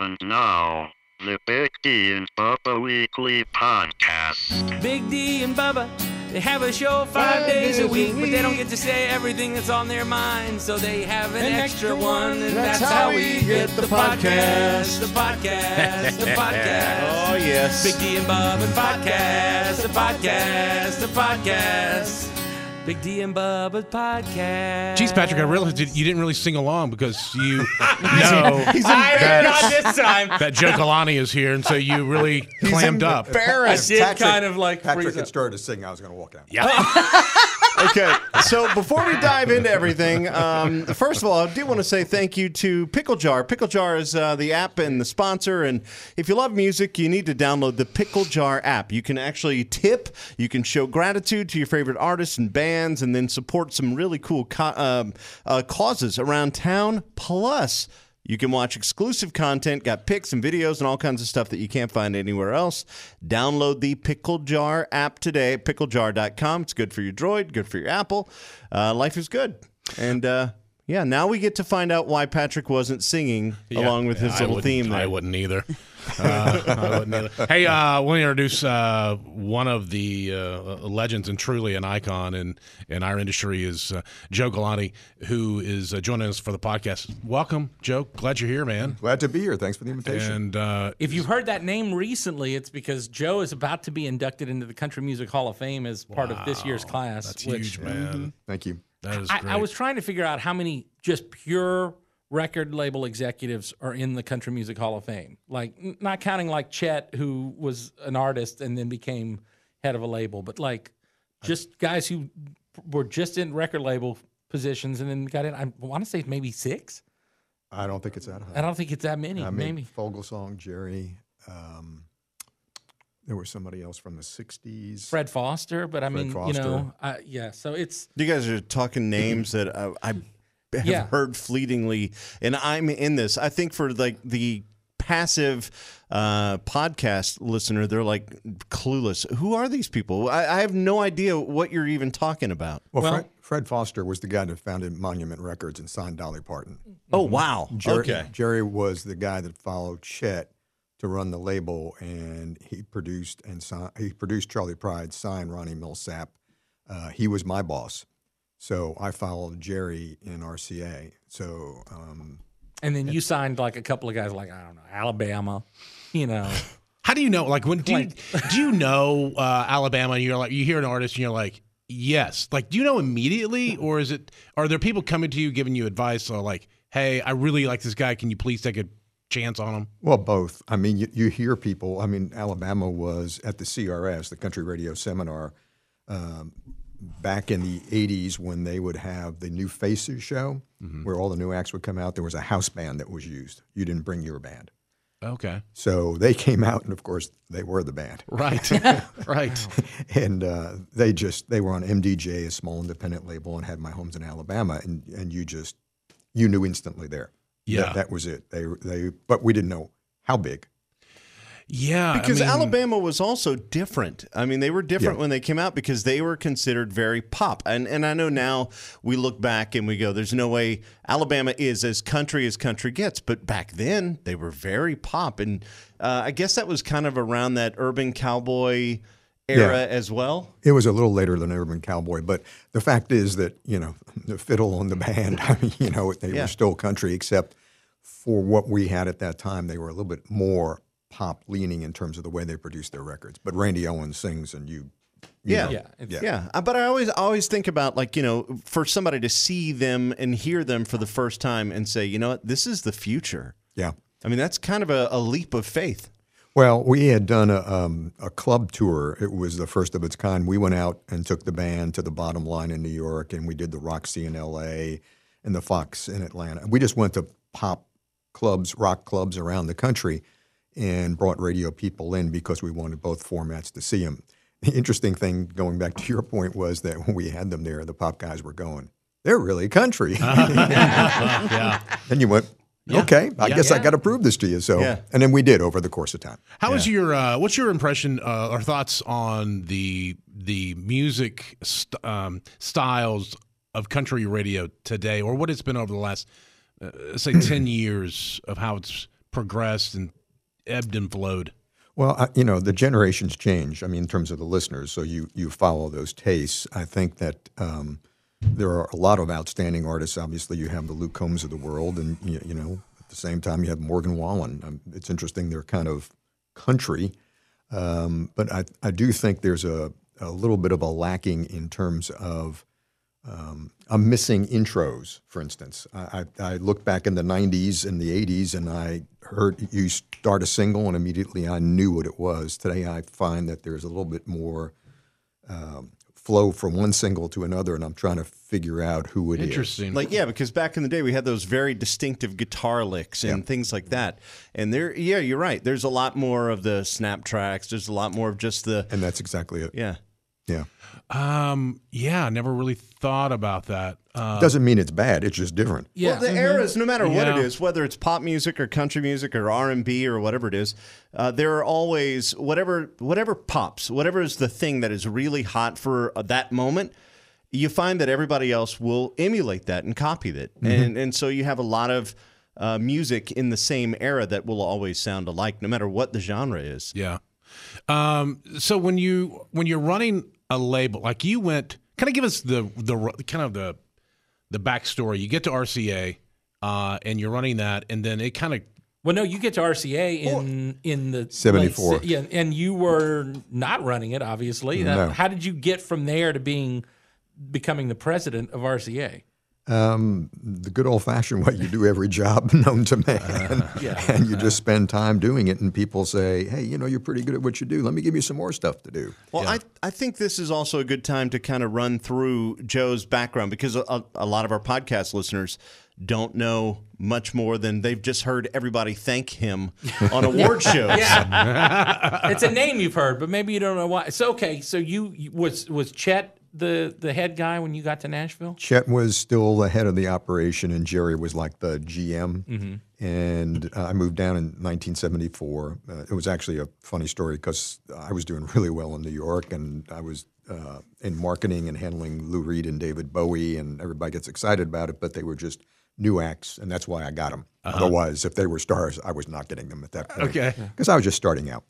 And now, the Big D and Bubba Weekly Podcast. Big D and Bubba, they have a show five days a week, but they don't get to say everything that's on their mind, so they have an, extra one, and that's, how we get the podcast. The podcast, the podcast. Oh, yes. Big D and Bubba podcast, the podcast, the podcast. Big D and Bubba's podcast. Geez, Patrick, I realized you you didn't really sing along because you know He's I did not embarrassed. this time. that Joe Galante is here, and so you really clammed up. I Embarrassed. did Patrick- kind of like Patrick freeze had up. started to sing. I was going to walk out. Okay, so before we dive into everything, um, first of all, I do want to say thank you to Pickle Jar. Pickle Jar is uh, the app and the sponsor, and if you love music, you need to download the Pickle Jar app. You can actually tip, you can show gratitude to your favorite artists and bands, and then support some really cool co- um, uh, causes around town. Plus. You can watch exclusive content, got pics and videos and all kinds of stuff that you can't find anywhere else. Download the Pickle Jar app today picklejar.com. It's good for your Droid, good for your Apple. Uh, life is good. And uh, yeah, now we get to find out why Patrick wasn't singing along with his I little theme there. I wouldn't either. Uh, I wouldn't either. Hey, uh, we'll introduce uh, one of the uh, legends and truly an icon in, in our industry is uh, Joe Galante, who is uh, joining us for the podcast. Welcome, Joe. Glad you're here, man. Glad to be here. Thanks for the invitation. And uh, If you've heard that name recently, it's because Joe is about to be inducted into the Country Music Hall of Fame as part of this year's class. that's which huge, man. Thank you. That is I, great. I was trying to figure out how many just pure record label executives are in the Country Music Hall of Fame. Like, n- not counting like Chet, who was an artist and then became head of a label, but like just guys who were just in record label positions and then got in. I want to say maybe six. I don't think it's that high. I don't think it's that many. I mean, maybe. Foglesong, Jerry. Um, there was somebody else from the 60s. Fred Foster, but I Fred mean, you know, uh, yeah. So it's You guys are talking names that I, I have Yeah. heard fleetingly, and I'm in this. I think for like the passive uh, podcast listener, they're like clueless. Who are these people? I, I have no idea what you're even talking about. Well, Well- Fred, Fred Foster was the guy that founded Monument Records and signed Dolly Parton. Oh wow! Jerry, okay, Jerry was the guy that followed Chet to run the label, and he produced and si- he produced Charley Pride, signed Ronnie Milsap. Uh, he was my boss, so I followed Jerry in RCA. So um, and then you signed like a couple of guys, like I don't know, Alabama, you know. How do you know? Like, when do you, do you know uh, Alabama? And you're like, you hear an artist, and you're like, yes. Like, do you know immediately, or is it? Are there people coming to you giving you advice, or like, hey, I really like this guy. Can you please take a chance on them? Well, both. I mean, you, you hear people. I mean, Alabama was at the CRS, the Country Radio Seminar, um, back in the 80s when they would have the New Faces show, where all the new acts would come out. There was a house band that was used. You didn't bring your band. Okay, So they came out, and of course, they were the band. right, right. And uh, they just, they were on MDJ, a small independent label, and had my homes in Alabama. And, and you just, you knew instantly there. Yeah. That, that was it. They, they, but we didn't know how big. Yeah, I because mean, Alabama was also different. I mean, they were different Yeah. when they came out because they were considered very pop. And and I know now we look back and we go, "There's no way Alabama is as country as country gets." But back then, they were very pop, and uh, I guess that was kind of around that urban cowboy era Yeah. as well. It was a little later than Urban Cowboy, but the fact is that you know the fiddle on the band. I mean, you know, they Yeah. were still country, except for what we had at that time. They were a little bit more pop leaning in terms of the way they produced their records. But Randy Owens sings, and you, you Yeah. know, Yeah, it's- Yeah, uh, but I always always think about like you know for somebody to see them and hear them for the first time and say, you know what, this is the future. yeah. I mean, that's kind of a, a leap of faith. Well, we had done a, um, a club tour. It was the first of its kind. We went out and took the band to the bottom line in New York, and we did the Roxy in L.A. and the Fox in Atlanta. We just went to pop clubs, rock clubs around the country, and brought radio people in because we wanted both formats to see them. The interesting thing, going back to your point, was that when we had them there, the pop guys were going, "They're really country." yeah. and you went, "Okay, I Yeah. guess I got to prove this to you." So, Yeah. and then we did over the course of time. How is your uh, what's your impression uh, or thoughts on the the music st- um, styles of country radio today, or what it's been over the last uh, say ten years of how it's progressed and ebbed and flowed? Well, I, you know, the generations change. I mean, in terms of the listeners, so you you follow those tastes. I think that um, there are a lot of outstanding artists. Obviously, you have the Luke Combs of the world, and you, you know, at the same time, you have Morgan Wallen. Um, it's interesting; they're kind of country, um, but I I do think there's a a little bit of a lacking in terms of um, I'm missing intros, for instance. I, I, I look back in the 90s and the 80s and I heard you start a single and immediately I knew what it was. Today I find that there's a little bit more um, flow from one single to another and I'm trying to figure out who it is. Interesting. Like yeah, because back in the day we had those very distinctive guitar licks and things like that. And there, yeah, you're right. There's a lot more of the snap tracks. There's a lot more of just the And that's exactly it. yeah. Yeah. um, yeah, never really thought about that. Uh, Doesn't mean it's bad, it's just different. Yeah. Well, the eras, no matter what it Yeah. is, whether it's pop music or country music or R and B or whatever it is, uh, there are always whatever whatever pops, whatever is the thing that is really hot for uh, that moment. You find that everybody else will emulate that and copy that, and and so you have a lot of uh, music in the same era that will always sound alike, no matter what the genre is. Yeah. Um, so when you when you're running a label, like you went, kind of give us the the kind of the the backstory. You get to RCA, uh, and you're running that, and then it kind of Well, no, you get to RCA in in the 74. se- yeah, and you were not running it, obviously. No. How did you get from there to being becoming the president of RCA? Um, the good old fashioned way you do every job known to man. yeah. and you just spend time doing it, and people say, hey, you know, you're pretty good at what you do. Let me give you some more stuff to do. Well, I, I think this is also a good time to kind of run through Joe's background because a, a lot of our podcast listeners don't know much more than they've just heard everybody thank him on award shows. Yeah, it's a name you've heard, but maybe you don't know why. So okay, so you you- was was Chet the the head guy when you got to Nashville? Chet was still the head of the operation, and Jerry was like the GM. And uh, I moved down in 1974. Uh, it was actually a funny story because I was doing really well in New York, and I was uh, in marketing and handling Lou Reed and David Bowie, and everybody gets excited about it, but they were just new acts, and that's why I got them. Otherwise, if they were stars, I was not getting them at that point. Okay. Because I was just starting out.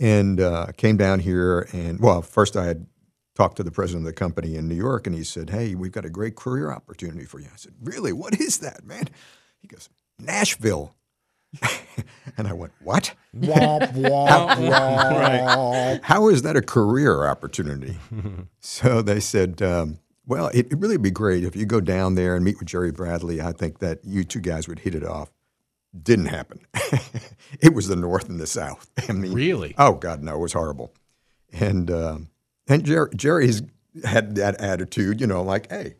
And uh, came down here, and well, first I had talked to the president of the company in New York, and he said, Hey, we've got a great career opportunity for you. I said, Really? What is that, man? He goes, Nashville. and I went, What? How is that a career opportunity? so they said, um, Well, it, it'd really be great if you go down there and meet with Jerry Bradley. I think that you two guys would hit it off. Didn't happen. it was the North and the South. I mean, Really? Oh God, no, it was horrible. And um, and Jerry, Jerry's had that attitude, you know, like, hey,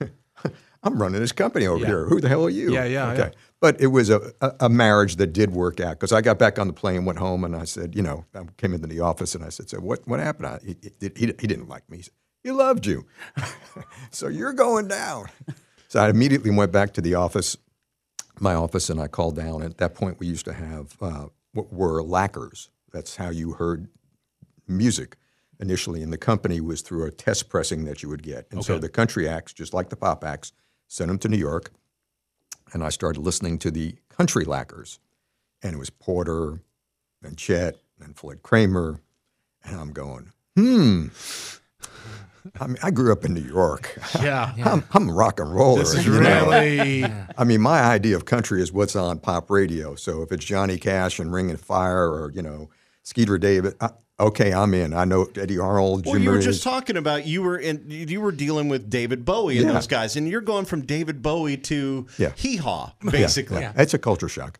I'm running this company over Yeah. here. Who the hell are you? Yeah, yeah, Okay. yeah. But it was a, a, a marriage that did work out because I got back on the plane, went home, and I said, you know, I came into the office and I said, so what, what happened? I, he, he, he didn't like me. He said, he loved you. so you're going down. So I immediately went back to the office, my office, and I called down. At that point, we used to have uh, what were lacquers. That's how you heard music initially in the company was through a test pressing that you would get. And so the country acts, just like the pop acts, sent them to New York. And I started listening to the country lacquers. And it was Porter and Chet and Floyd Cramer. And I'm going, hmm. I mean, I grew up in New York. Yeah. I'm, I'm a rock and roller. This is really I mean, my idea of country is what's on pop radio. So if it's Johnny Cash and Ring of Fire or, you know, Skeeter Davis, I, uh, okay, I'm in. I know Eddy Arnold, Jim Well, you were Reeves. just talking about you were in you were dealing with David Bowie and Yeah. those guys, and you're going from David Bowie to Yeah. Hee Haw, basically. Yeah, It's a culture shock.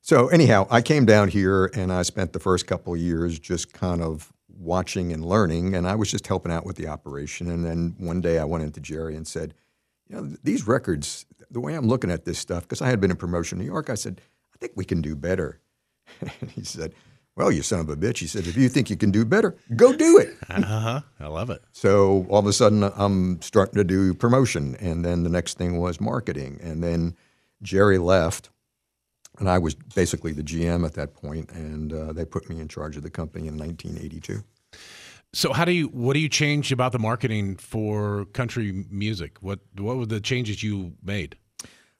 So anyhow, I came down here and I spent the first couple of years just kind of watching and learning, and I was just helping out with the operation. And then one day I went into Jerry and said, "You know, these records, the way I'm looking at this stuff, because I had been in promotion in New York, I said, I think we can do better." And he said, "Well, you son of a bitch," he said, "if you think you can do better, go do it." uh huh. I love it. So all of a sudden, I'm starting to do promotion, and then the next thing was marketing, and then Jerry left, and I was basically the GM at that point, and uh, they put me in charge of the company in 1982. So how do you what do you change about the marketing for country music? What what were the changes you made?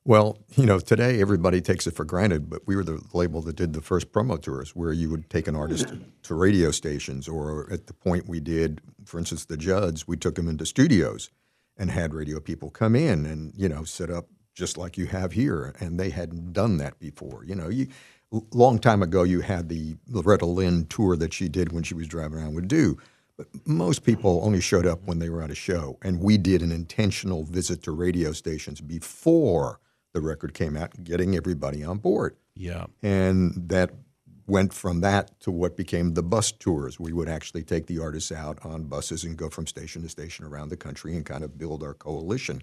Well, you know, today everybody takes it for granted, but we were the label that did the first promo tours where you would take an hmm. artist to radio stations, or at the point we did, for instance, the Judds, we took them into studios and had radio people come in and, you know, set up just like you have here. And they hadn't done that before. You know, you, long time ago, you had the Loretta Lynn tour that she did when she was driving around with Doo. But most people only showed up when they were at a show. And we did an intentional visit to radio stations before the record came out, getting everybody on board. Yeah. And that went from that to what became the bus tours. We would actually take the artists out on buses and go from station to station around the country and kind of build our coalition.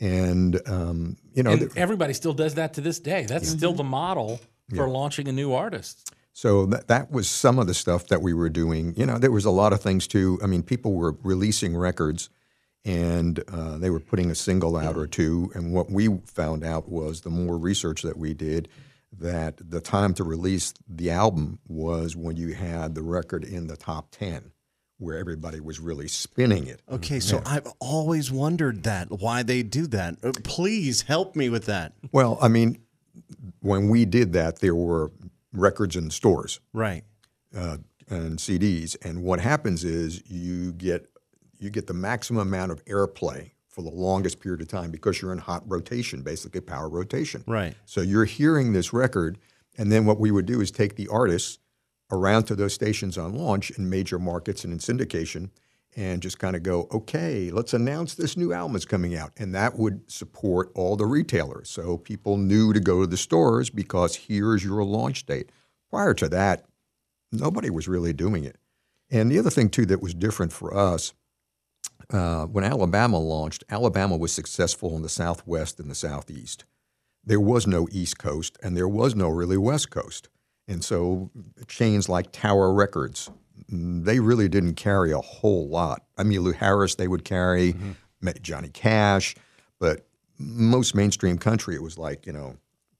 And, um, you know, And th- everybody still does that to this day. That's still the model for launching a new artist. So that, that was some of the stuff that we were doing. You know, there was a lot of things too. I mean, people were releasing records and uh, they were putting a single out or two. And what we found out was the more research that we did, that the time to release the album was when you had the record in the top 10, where everybody was really spinning it. Okay, so I've always wondered that why they do that. Uh, Please help me with that. Well, I mean, when we did that, there were records in stores. Right. uh, and CDs. And what happens is you get you get the maximum amount of airplay for the longest period of time because you're in hot rotation, basically power rotation. Right. So you're hearing this record, and then what we would do is take the artists around to those stations on launch in major markets and in syndication, and just kind of go, okay, let's announce this new album is coming out, and that would support all the retailers. So people knew to go to the stores because here's your launch date. Prior to that, nobody was really doing it. And the other thing too that was different for us, uh, when Alabama launched, Alabama was successful in the Southwest and the Southeast. There was no East Coast, and there was no really West Coast. And so chains like Tower Records, they really didn't carry a whole lot. Emmylou Harris, they would carry Ma- Johnny Cash, but most mainstream country, it was like, you know,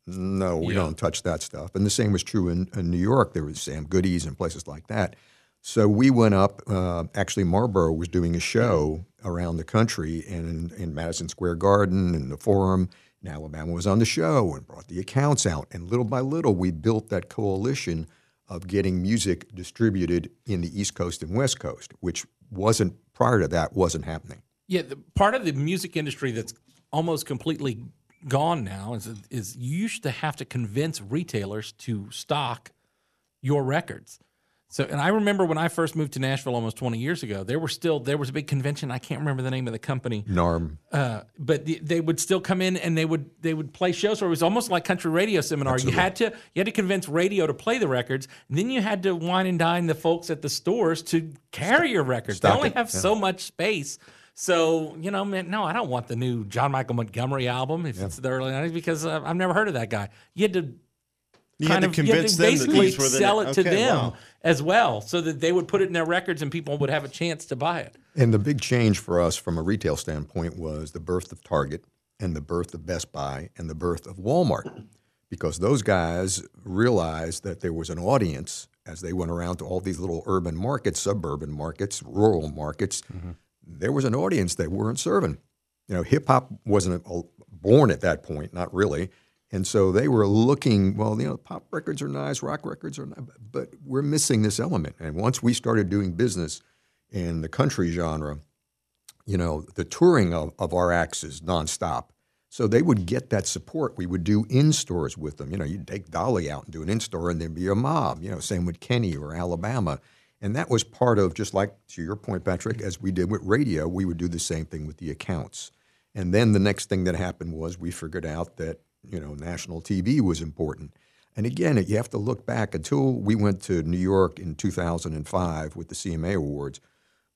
no, we don't touch that stuff. And the same was true in, in New York. There was Sam Goody's and places like that. So we went up. Uh, actually, Marlboro was doing a show around the country, and in, in Madison Square Garden and the Forum. And Alabama was on the show and brought the accounts out. And little by little, we built that coalition of getting music distributed in the East Coast and West Coast, which wasn't prior to that wasn't happening. Yeah, the, part of the music industry that's almost completely gone now is is you used to have to convince retailers to stock your records. So, and I remember when I first moved to Nashville almost 20 years ago, there were still there was a big convention. I can't remember the name of the company, NARM. uh, but the, they would still come in and they would they would play shows. So it was almost like country radio seminar. You had to you had to convince radio to play the records, and then you had to wine and dine the folks at the stores to carry your records. They only it, have so much space. So you know, man, no, I don't want the new John Michael Montgomery album if it's the early '90s because uh, I've never heard of that guy. You had to You had kind to of you convince them that basically these were the- sell it to okay, them wow. as well, so that they would put it in their records and people would have a chance to buy it. And the big change for us from a retail standpoint was the birth of Target and the birth of Best Buy and the birth of Walmart. Because those guys realized that there was an audience as they went around to all these little urban markets, suburban markets, rural markets. Mm-hmm. There was an audience they weren't serving. You know, hip hop wasn't a, born at that point, not really. And so they were looking, well, you know, pop records are nice, rock records are nice, but we're missing this element. And once we started doing business in the country genre, you know, the touring of, of our acts is nonstop. So they would get that support. We would do in stores with them. You know, you'd take Dolly out and do an in store, and there'd be a mob. You know, same with Kenny or Alabama. And that was part of just like to your point, Patrick, as we did with radio, we would do the same thing with the accounts. And then the next thing that happened was we figured out that you know national TV was important. And again, you have to look back until we went to New York in 2005 with the CMA Awards.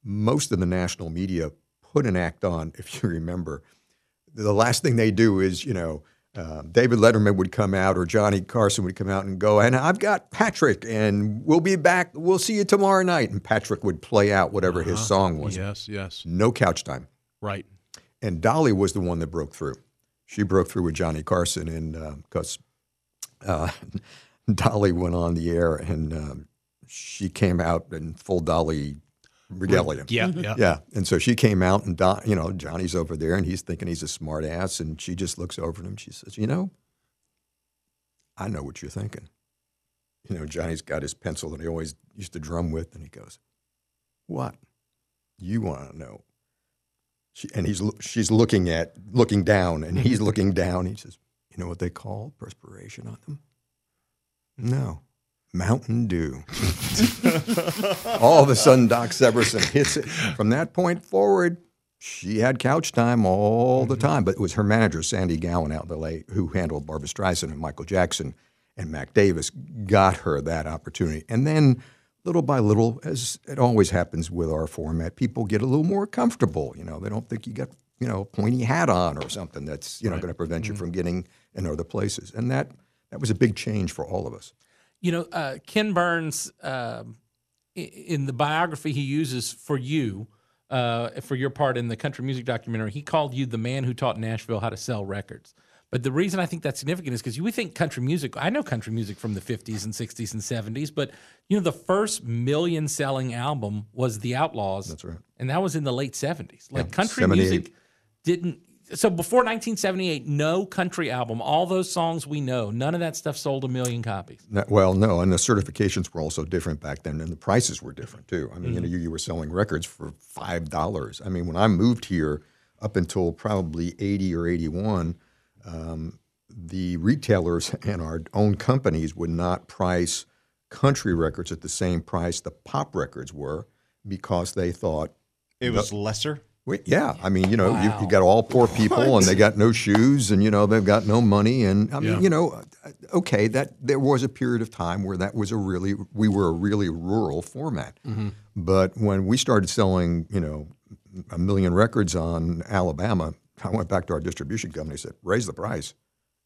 Most of the national media put an act on, if you remember. The last thing they do is, you know, uh, David Letterman would come out or Johnny Carson would come out and go, and I've got Patrick, and we'll be back. We'll see you tomorrow night. And Patrick would play out whatever his song was. Yes, yes. No couch time. Right. And Dolly was the one that broke through. She broke through with Johnny Carson, and because uh, Dolly went on the air, and um, she came out in full Dolly regalia. Yeah, yeah. Yeah. And so she came out, and Don, you know, Johnny's over there, and he's thinking he's a smart ass. And she just looks over at him. She says, You know, I know what you're thinking. You know, Johnny's got his pencil that he always used to drum with, and he goes, What? You want to know? She, and he's she's looking at looking down, and he's looking down. He says, "You know what they call perspiration on them? No, Mountain Dew." All of a sudden, Doc Severinsen hits it. From that point forward, she had couch time all the time. But it was her manager, Sandy Gallin, out in L.A., who handled Barbra Streisand and Michael Jackson and Mac Davis, got her that opportunity. And then, little by little, as it always happens with our format, people get a little more comfortable. You know, they don't think you got you know a pointy hat on or something that's you know going to prevent you from getting in other places. And that that was a big change for all of us. You know, uh, Ken Burns, i- in the biography he uses for you, uh, for your part in the country music documentary, he called you the man who taught Nashville how to sell records. But the reason I think that's significant is because we think country music. I know country music from the '50s and '60s and '70s, but you know the first million-selling album was The Outlaws. That's right. and that was in the late '70s. Like Yeah, country music didn't. So before 1978, no country album, all those songs we know, none of that stuff sold a million copies. Well, no, and the certifications were also different back then, and the prices were different too. I mean, you mm-hmm. know, you, you were selling records for five dollars. I mean, when I moved here, up until probably eighty or eighty-one, um, the retailers and our own companies would not price country records at the same price the pop records were because they thought It was lesser. Wait, yeah, I mean, you know, you, you got all poor people, and they got no shoes, and you know, they've got no money, and I mean, Yeah. you know, uh, okay, that there was a period of time where that was a really, we were a really rural format, but when we started selling, you know, a million records on Alabama, I went back to our distribution company, and said, raise the price,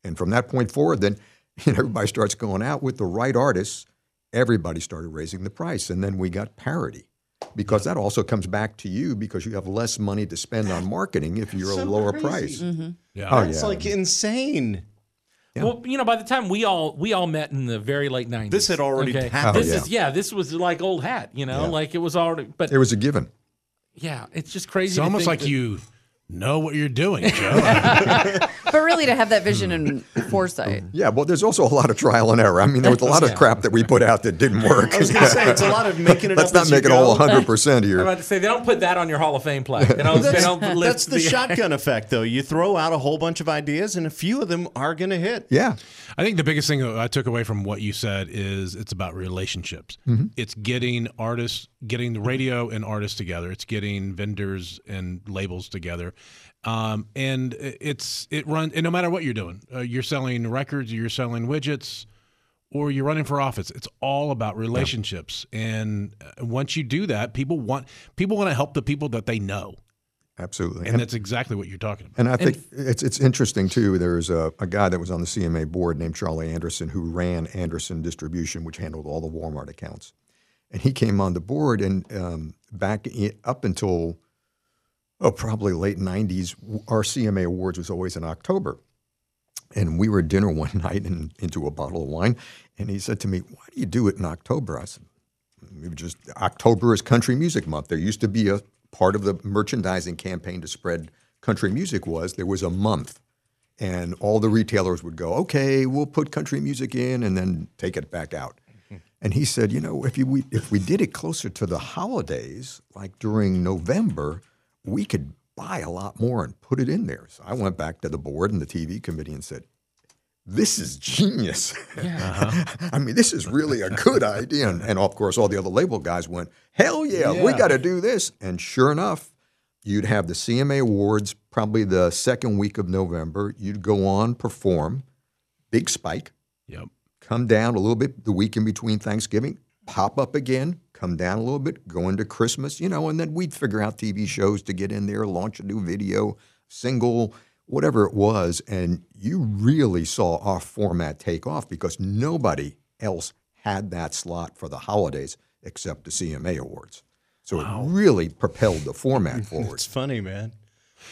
and from that point forward, then you know, everybody starts going out with the right artists. Everybody started raising the price, and then we got parity because that also comes back to you because you have less money to spend on marketing if you're So a lower crazy. price. Mm-hmm. Yeah. Oh, It's yeah. like insane. Well, you know, by the time we all we all met in the very late '90s, This had already happened. This Oh, yeah. is yeah, this was like old hat, you know, Yeah. like it was already. But It was a given. yeah, it's just crazy. It's to almost think like that- you know what you're doing, Joe. But really, to have that vision and foresight. Yeah, well, there's also a lot of trial and error. I mean, there was a lot of crap that we put out that didn't work. I was going to say it's a lot of making it up. Let's up not as you make it all go. 100% here. I'm here. about to say they don't put that on your Hall of Fame plaque. They don't, they That's, don't lift that's the, shotgun effect, though. You throw out a whole bunch of ideas, and a few of them are going to hit. Yeah. I think the biggest thing that I took away from what you said is it's about relationships. Mm-hmm. It's getting artists, getting the radio and artists together. It's getting vendors and labels together, um, and it's it runs. And no matter what you're doing, uh, you're selling records, you're selling widgets, or you're running for office. It's all about relationships. And uh, once you do that, people want people want to help the people that they know, Absolutely. and that's exactly what you're talking about. And I think it's it's interesting too. There's a, a guy that was on the CMA board named Charlie Anderson who ran Anderson Distribution, which handled all the Walmart accounts. And he came on the board, and um, back i up until oh probably late '90s, our CMA awards was always in October. And we were at dinner one night and into a bottle of wine, and he said to me, "Why do you do it in October?" I said, just October is Country Music Month. There used to be a part of the merchandising campaign to spread country music was there was a month, and all the retailers would go, "Okay, we'll put country music in," and then take it back out. And he said, "You know, if you, we if we did it closer to the holidays, like during November, we could buy a lot more and put it in there." So I went back to the board and the TV committee and said, this is genius. I mean, this is really a good idea. And, and of course, all the other label guys went, hell yeah, we got to do this. And sure enough, you'd have the CMA Awards probably the second week of November. You'd go on, perform, big spike, Yep. come down a little bit the week in between Thanksgiving, pop up again, come down a little bit, go into Christmas, you know, and then we'd figure out TV shows to get in there, launch a new video, single, whatever it was. And you really saw our format take off because nobody else had that slot for the holidays except the CMA Awards. So it really propelled the format forward. It's funny, man.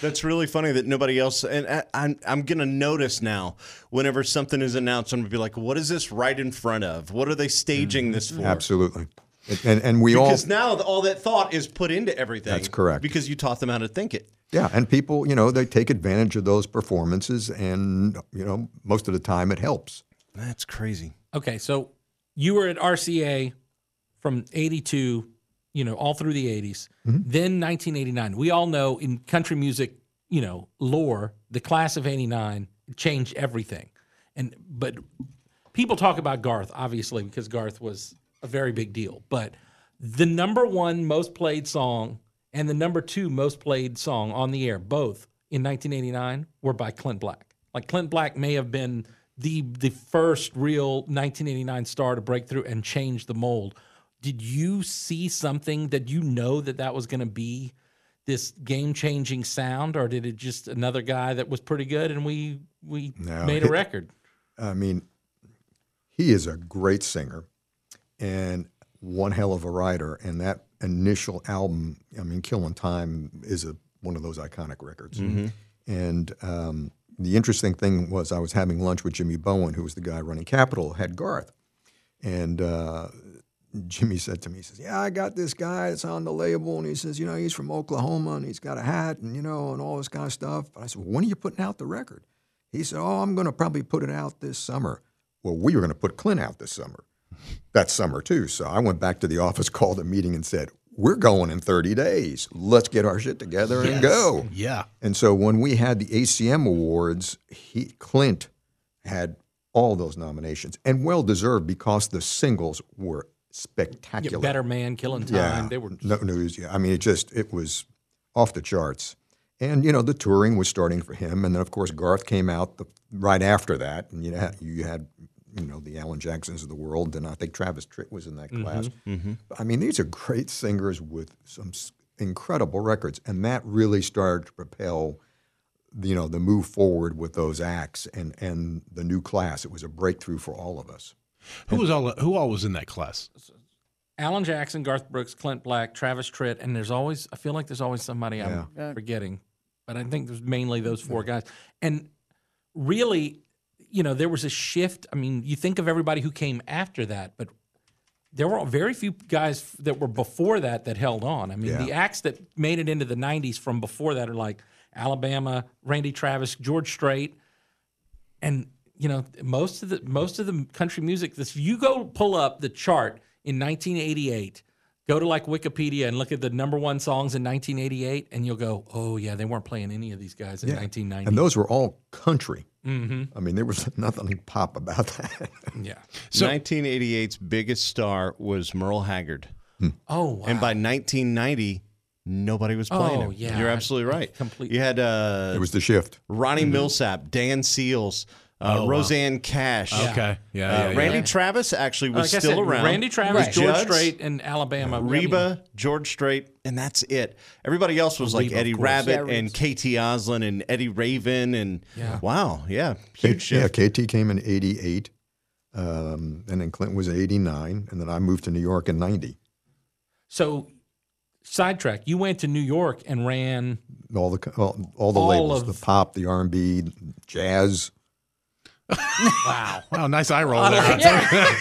That's really funny that nobody else. And I, I'm I'm gonna notice now whenever something is announced, I'm gonna be like, "What is this right in front of? What are they staging mm-hmm. this for?" Absolutely. And and we all Because now all that thought is put into everything. That's correct. Because you taught them how to think it. yeah, and people you know they take advantage of those performances, and you know most of the time it helps. That's crazy. Okay, so you were at RCA from 82, you know, all through the 80s. Mm-hmm. Then 1989. We all know in country music, you know, lore, the class of 89 changed everything. And but people talk about Garth obviously because Garth was a very big deal, but the number 1 most played song and the number 2 most played song on the air both in 1989 were by Clint Black. Like Clint Black may have been the the first real 1989 star to break through and change the mold. Did you see something that you know that that was going to be this game changing sound, or did it just another guy that was pretty good and we we No, made a it- record? I mean, he is a great singer and one hell of a writer. And that initial album, I mean, Killing Time is a, one of those iconic records. And um, the interesting thing was, I was having lunch with Jimmy Bowen, who was the guy running Capitol, had Garth. And uh, Jimmy said to me, he says, Yeah, I got this guy that's on the label. And he says, You know, he's from Oklahoma and he's got a hat and, you know, and all this kind of stuff. But I said, well, When are you putting out the record? He said, Oh, I'm going to probably put it out this summer. Well, we were going to put Clint out this summer, that summer too. So I went back to the office, called a meeting, and said, We're going in 30 days. Let's get our shit together and go. Yeah. And so when we had the ACM awards, he, Clint had all those nominations and well deserved because the singles were spectacular. Better Man, Killing Time. Yeah, They were no news. Yeah, I mean, it just it was off the charts. And you know, the touring was starting for him, and then of course Garth came out the, right after that, and you had you had you know the Alan Jacksons of the world, and I think Travis Tritt was in that mm-hmm, class. Mm-hmm. I mean, these are great singers with some incredible records, and that really started to propel you know the move forward with those acts and and the new class. It was a breakthrough for all of us. Who was all who all was in that class? Alan Jackson, Garth Brooks, Clint Black, Travis Tritt, and there's always I feel like there's always somebody I'm forgetting, but I think there's mainly those four guys. And really, you know, there was a shift. I mean, you think of everybody who came after that, but there were very few guys that were before that that held on. I mean, the acts that made it into the '90s from before that are like Alabama, Randy Travis, George Strait, and you know most of the most of the country music. This you go pull up the chart in 1988. Go to like Wikipedia and look at the number one songs in 1988, and you'll go, "Oh yeah, they weren't playing any of these guys in 1990." And those were all country. Mm-hmm. I mean, there was nothing pop about that. yeah. So 1988's biggest star was Merle Haggard. Oh wow. And by 1990, nobody was playing Oh, him. yeah. You're absolutely right. Complete- You had uh, it was the shift. Ronnie Mm-hmm. Milsap, Dan Seals, uh, Rosanne Cash. Okay. Yeah. Uh, yeah, yeah. Randy Travis actually was like still said, around. Randy Travis, Right. George Judds, Strait, and Alabama. Reba, George Strait, and that's it. Everybody else was like Reba, Eddie. Rabbitt Yeah, and KT Oslin and Eddie Raven and Yeah. wow, yeah, K- huge yeah. KT came in '88, um, and then Clinton was '89, and then I moved to New York in '90. So, sidetrack. You went to New York and ran. All the all, all the All labels, of- the pop, the R&B, jazz. Wow. Wow, nice eye roll there.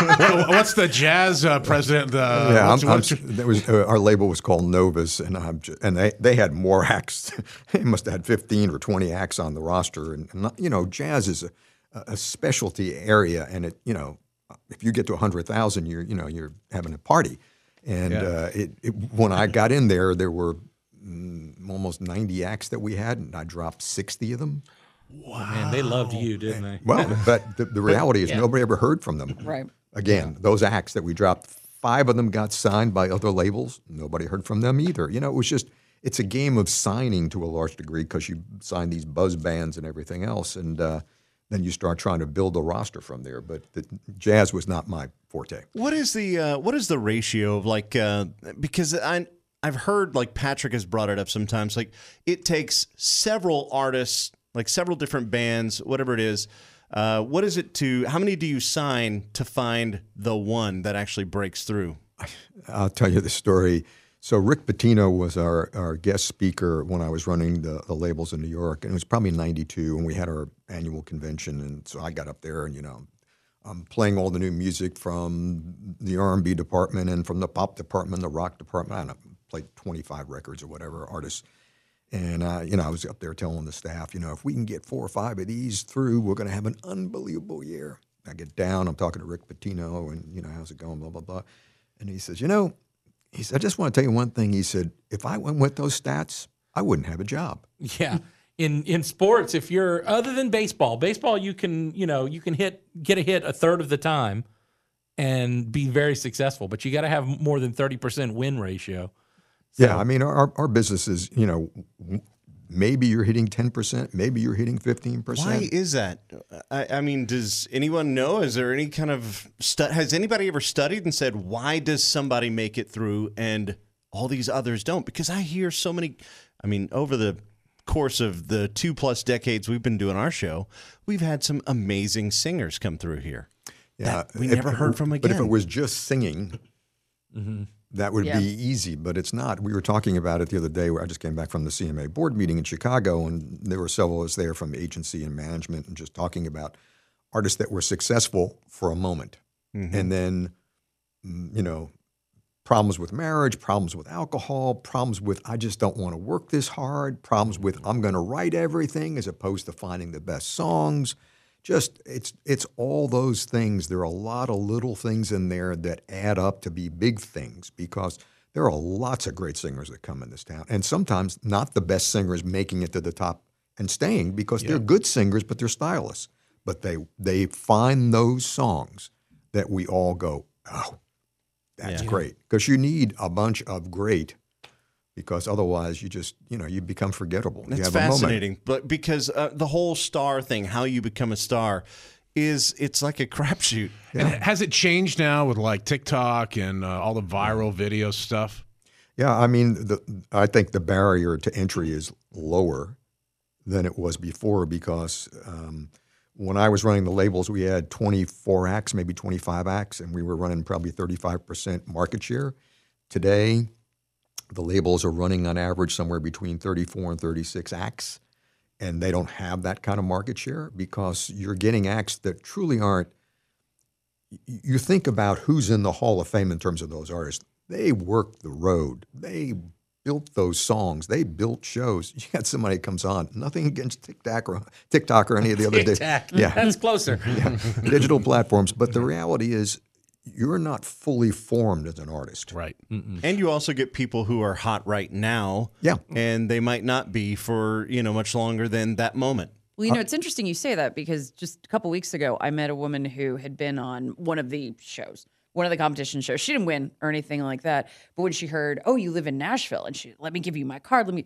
What- what's the jazz uh, president? Uh, yeah, what's- I'm, I'm, your- that was uh, our label was called Novus, and I'm just, and they they had more acts. they must have had 15 or 20 acts on the roster, and, and you know, jazz is a, a specialty area, and it you know, if you get to 100,000, you're you know you're having a party, and uh, it, it when I got in there, there were mm, almost 90 acts that we had, and I dropped 60 of them. Man, they loved you, didn't they? Well, but the, the reality is nobody ever heard from them. Right. Again, those acts that we dropped, five of them got signed by other labels. Nobody heard from them either. You know, it was just, it's a game of signing to a large degree because you sign these buzz bands and everything else. And uh, then you start trying to build a roster from there. But the, jazz was not my forte. What is the uh, what is the ratio of like uh, because I I've heard like Patrick has brought it up sometimes like it takes several artists like several different bands whatever it is uh, what is it to how many do you sign to find the one that actually breaks through I'll tell you the story. So Rick Pitino was our, our guest speaker when I was running the, the labels in New York, and it was probably '92, and we had our annual convention. And so I got up there, and you know, I'm playing all the new music from the R&B department and from the pop department, the rock department. I don't know, played 25 records or whatever artists. And uh, you know, I was up there telling the staff, you know, if we can get four or five of these through, we're going to have an unbelievable year. I get down, I'm talking to Rick Pitino, and you know, how's it going? Blah blah blah. And he says, you know, he said, I just want to tell you one thing. He said, if I went with those stats, I wouldn't have a job. Yeah. In in sports, if you're other than baseball, baseball you can, you know, you can hit get a hit a third of the time and be very successful, but you got to have more than 30% win ratio. Yeah, I mean, our, our business is, you know, maybe you're hitting 10%, maybe you're hitting 15%. Why is that? I, I mean, does anyone know? Is there any kind of stu- has anybody ever studied and said why does somebody make it through and all these others don't? Because I hear so many. I mean, over the course of the two plus decades we've been doing our show, we've had some amazing singers come through here. that we if never it- heard from again. But if it was just singing, mm-hmm. That would Yeah. be easy, but it's not. We were talking about it the other day where I just came back from the CMA board meeting in Chicago, and there were several of us there from agency and management and just talking about artists that were successful for a moment. And then, mm, you know, problems with marriage, problems with alcohol, problems with I just don't want to work this hard, problems with I'm going to write everything as opposed to finding the best songs. Just it's it's all those things. There are a lot of little things in there that add up to be big things because there are lots of great singers that come in this town, and sometimes not the best singers making it to the top and staying because they're good singers, but they're stylists. But they they find those songs that we all go, oh, that's great because you need a bunch of great because otherwise you just you know you become forgettable. you That's a fascinating, but because uh, the whole star thing, how you become a star, is it's like a crapshoot. And has it changed now with like TikTok and uh, all the viral video stuff? Yeah, I mean, the, I think the barrier to entry is lower than it was before because um, when I was running the labels, we had 24 acts, maybe 25 acts, and we were running probably 35% market share. Today, the labels are running on average somewhere between 34 and 36 acts, and they don't have that kind of market share because you're getting acts that truly aren't. You think about who's in the Hall of Fame in terms of those artists. They worked the road. They built those songs. They built shows. You got somebody that comes on. Nothing against TikTok or TikTok or any of the other. di- Yeah, That's closer. Yeah. digital platforms. But the reality is, you're not fully formed as an artist. Right. And you also get people who are hot right now. Yeah. And they might not be for, you know, much longer than that moment. Well, you know, uh, it's interesting you say that because just a couple weeks ago, I met a woman who had been on one of the shows, one of the competition shows. She didn't win or anything like that. But when she heard, oh, you live in Nashville, and she, let me give you my card. Let me,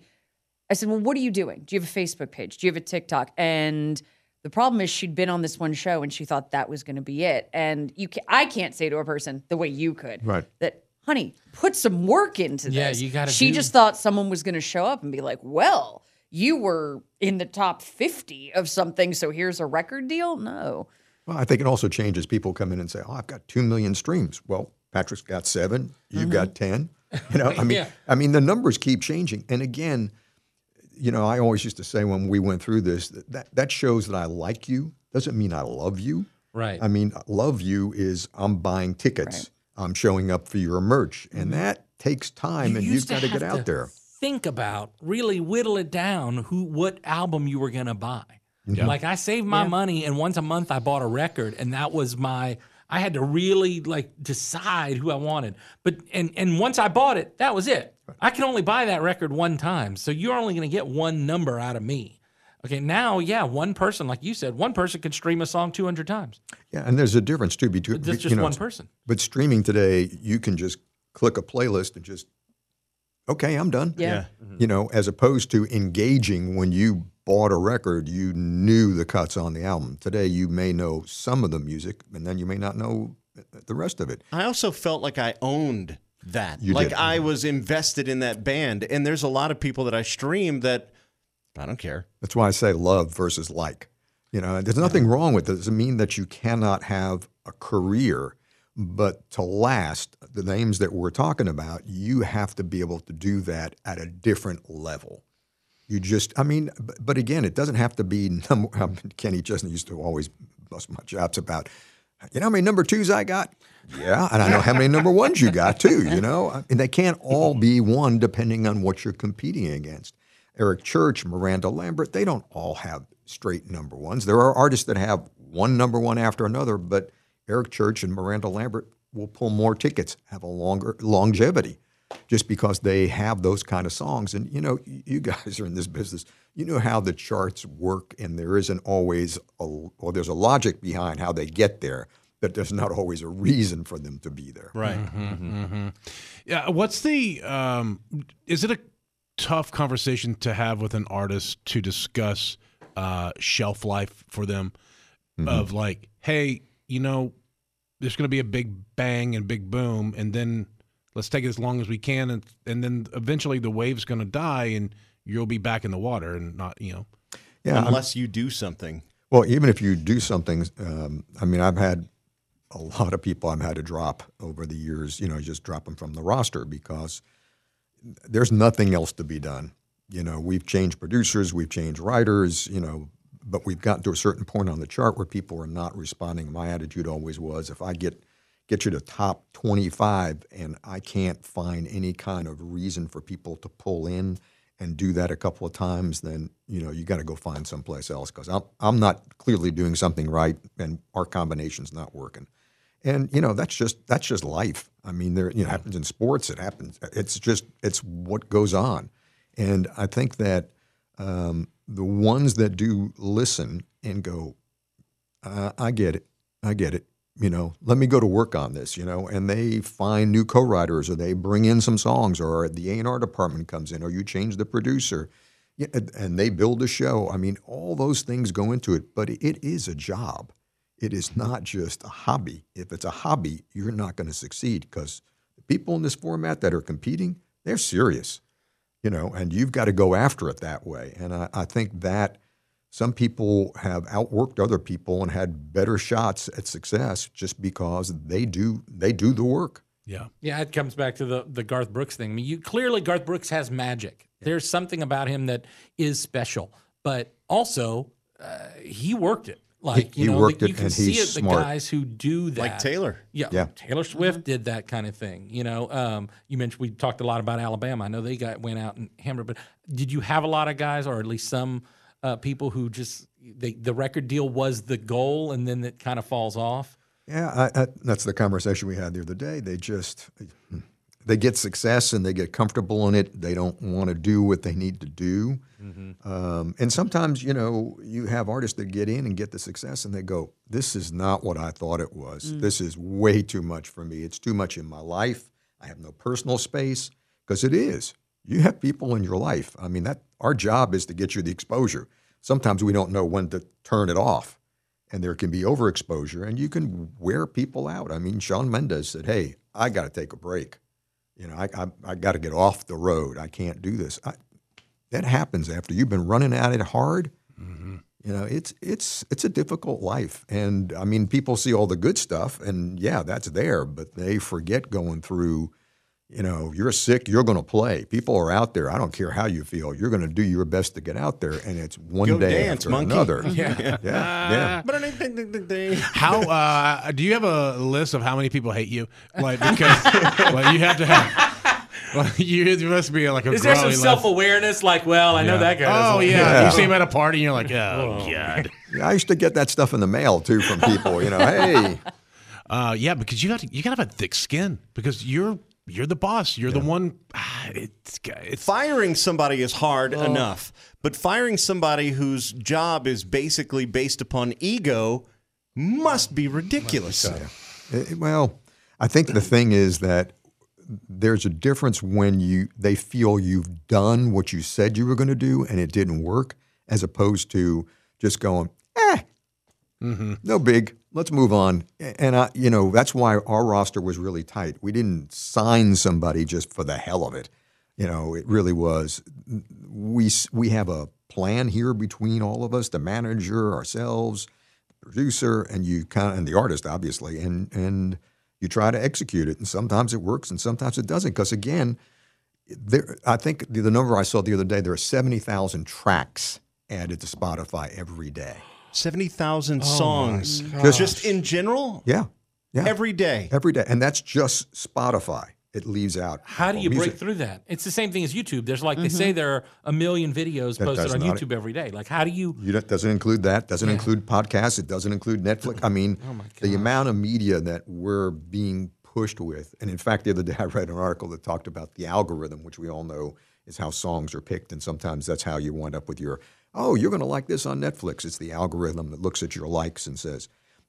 I said, well, what are you doing? Do you have a Facebook page? Do you have a TikTok? And the problem is she'd been on this one show and she thought that was going to be it. And you can, I can't say to a person the way you could Right. that, honey, put some work into Yeah, this. you gotta She do- just thought someone was going to show up and be like, well, you were in the top 50 of something, so here's a record deal? No. Well, I think it also changes. People come in and say, "Oh, I've got two million streams." Well, Patrick's got seven. You've mm-hmm. got ten. You know, I mean, Yeah. I mean, the numbers keep changing. And again, you know, I always used to say when we went through this that that, that shows that I like you. Doesn't mean I love you. Right. I mean, love you is I'm buying tickets. I'm showing up for your merch, and mm-hmm. that takes time, and you've got to get out there. Think about really whittle it down who what album you were gonna buy. Yeah. Like I saved my money and once a month I bought a record and that was my I had to really like decide who I wanted. But and and once I bought it, that was it. I can only buy that record one time. So you're only gonna get one number out of me. Okay, now yeah, one person, like you said, one person can stream a song 200 times. Yeah, and there's a difference too between That's just you know, one person. But streaming today, you can just click a playlist and just, okay, I'm done. Yeah. Mm-hmm. You know, as opposed to engaging when you bought a record, you knew the cuts on the album. Today, you may know some of the music, and then you may not know the rest of it. I also felt like I owned that. You like did. I was invested in that band. And there's a lot of people that I stream that I don't care. That's why I say love versus like. You know, there's nothing wrong with it. It doesn't mean that you cannot have a career, but to last, the names that we're talking about, you have to be able to do that at a different level. You just, I mean, but, but again, it doesn't have to be number. I mean, Kenny Chesney used to always bust my chops about You know how many number twos I got? Yeah, and I know how many number ones you got too. You know, and they can't all be one depending on what you're competing against. Eric Church, Miranda Lambert, they don't all have straight number ones. There are artists that have one number one after another, but Eric Church and Miranda Lambert will pull more tickets, have a longer longevity, just because they have those kind of songs. And you know, you guys are in this business. You know how the charts work, and there isn't always a well. There's a logic behind how they get there, but there's not always a reason for them to be there. Right. Yeah. What's the? Um, is it a tough conversation to have with an artist to discuss uh, shelf life for them? Of like, hey, you know, there's going to be a big bang and big boom, and then let's take it as long as we can, and and then eventually the wave's going to die, and you'll be back in the water, and not, you know. Yeah, I'm- Unless you do something. Well, even if you do something, um, I mean, I've had a lot of people I've had to drop over the years, you know, just drop them from the roster because there's nothing else to be done. You know, we've changed producers, we've changed writers, you know, but we've gotten to a certain point on the chart where people are not responding. My attitude always was if I get get you to top 25 and I can't find any kind of reason for people to pull in and do that a couple of times, then you know you got to go find someplace else because I'm I'm not clearly doing something right and our combination's not working. And you know that's just that's just life. I mean, there you know, it happens in sports. It happens. It's just it's what goes on. And I think that um, the ones that do listen and go, uh, I get it, I get it. You know, let me go to work on this. You know, and they find new co-writers, or they bring in some songs, or the A and R department comes in, or you change the producer, and- and they build a show. I mean, all those things go into it, but it is a job. It is not just a hobby. If it's a hobby, you're not going to succeed because the people in this format that are competing, they're serious you know, and you've got to go after it that way. And I, I think that some people have outworked other people and had better shots at success just because they do they do the work. Yeah. Yeah, it comes back to the the Garth Brooks thing. I mean, you clearly Garth Brooks has magic. There's something about him that is special, but also uh, he worked it. Like He- you he know, worked the, it you can and see he's it. smart. The guys who do that, Like Taylor. Yeah, Yeah. Taylor Swift did that kind of thing. You know, um, you mentioned we talked a lot about Alabama. I know they got went out and hammered, but did you have a lot of guys, or at least some uh, people who just they, the record deal was the goal, and then it kind of falls off? Yeah, I, I, that's the conversation we had the other day. They just they get success and they get comfortable in it. They don't want to do what they need to do. Um, and sometimes, you know, you have artists that get in and get the success and they go, This is not what I thought it was. This is way too much for me. It's too much in my life. I have no personal space because it is. You have people in your life. I mean, that our job is to get you the exposure. Sometimes we don't know when to turn it off and there can be overexposure and you can wear people out. I mean, Shawn Mendes said, Hey, I got to take a break. You know, I, I, I got to get off the road. I can't do this. I, that happens after you've been running at it hard. Mm-hmm. You know, it's it's it's a difficult life, and I mean, people see all the good stuff, and yeah, that's there, but they forget going through. You know, you're sick, you're going to play. People are out there. I don't care how you feel. You're going to do your best to get out there, and it's one Go day dance, after monkey. another. Yeah, yeah, yeah. How uh, do you have a list of how many people hate you? Like because well, you have to have. Well, you must be like a Is there some self awareness? Like, well, I know that guy. Oh like yeah. Yeah. you see him at a party and you're like, oh god. Yeah, I used to get that stuff in the mail too from people. You know, hey, Uh, yeah, because you got to you got to have a thick skin because you're you're the boss. You're the one. ah, It's it's Firing somebody is hard enough, but firing somebody whose job is basically based upon ego must be ridiculous. Eh, well, I think the thing is that there's a difference when you they feel you've done what you said you were going to do and it didn't work, as opposed to just going, eh, Mm-hmm. no big, let's move on. And I, you know, that's why our roster was really tight. We didn't sign somebody just for the hell of it. You know, it really was. We we have a plan here between all of us, the manager, ourselves, the producer, and you kind of and the artist, obviously, and and you try to execute it. And sometimes it works, and sometimes it doesn't. Because again, there, I think the, the number I saw the other day, there are seventy thousand tracks added to Spotify every day. 70,000 songs. Just- Just in general? Yeah, yeah, Every day. every day, and that's just Spotify. It leaves out. How do you music. break through that? It's the same thing as YouTube. There's like they mm-hmm. say there are a million videos That posted on not- YouTube every day. Like how do you? You don't, doesn't include that. Doesn't include podcasts. It doesn't include Netflix. I mean, oh the amount of media that we're being pushed with. And in fact, the other day I read an article that talked about the algorithm, which we all know is how songs are picked, and sometimes that's how you wind up with your. Oh, you're going to like this on Netflix. It's the algorithm that looks at your likes and says.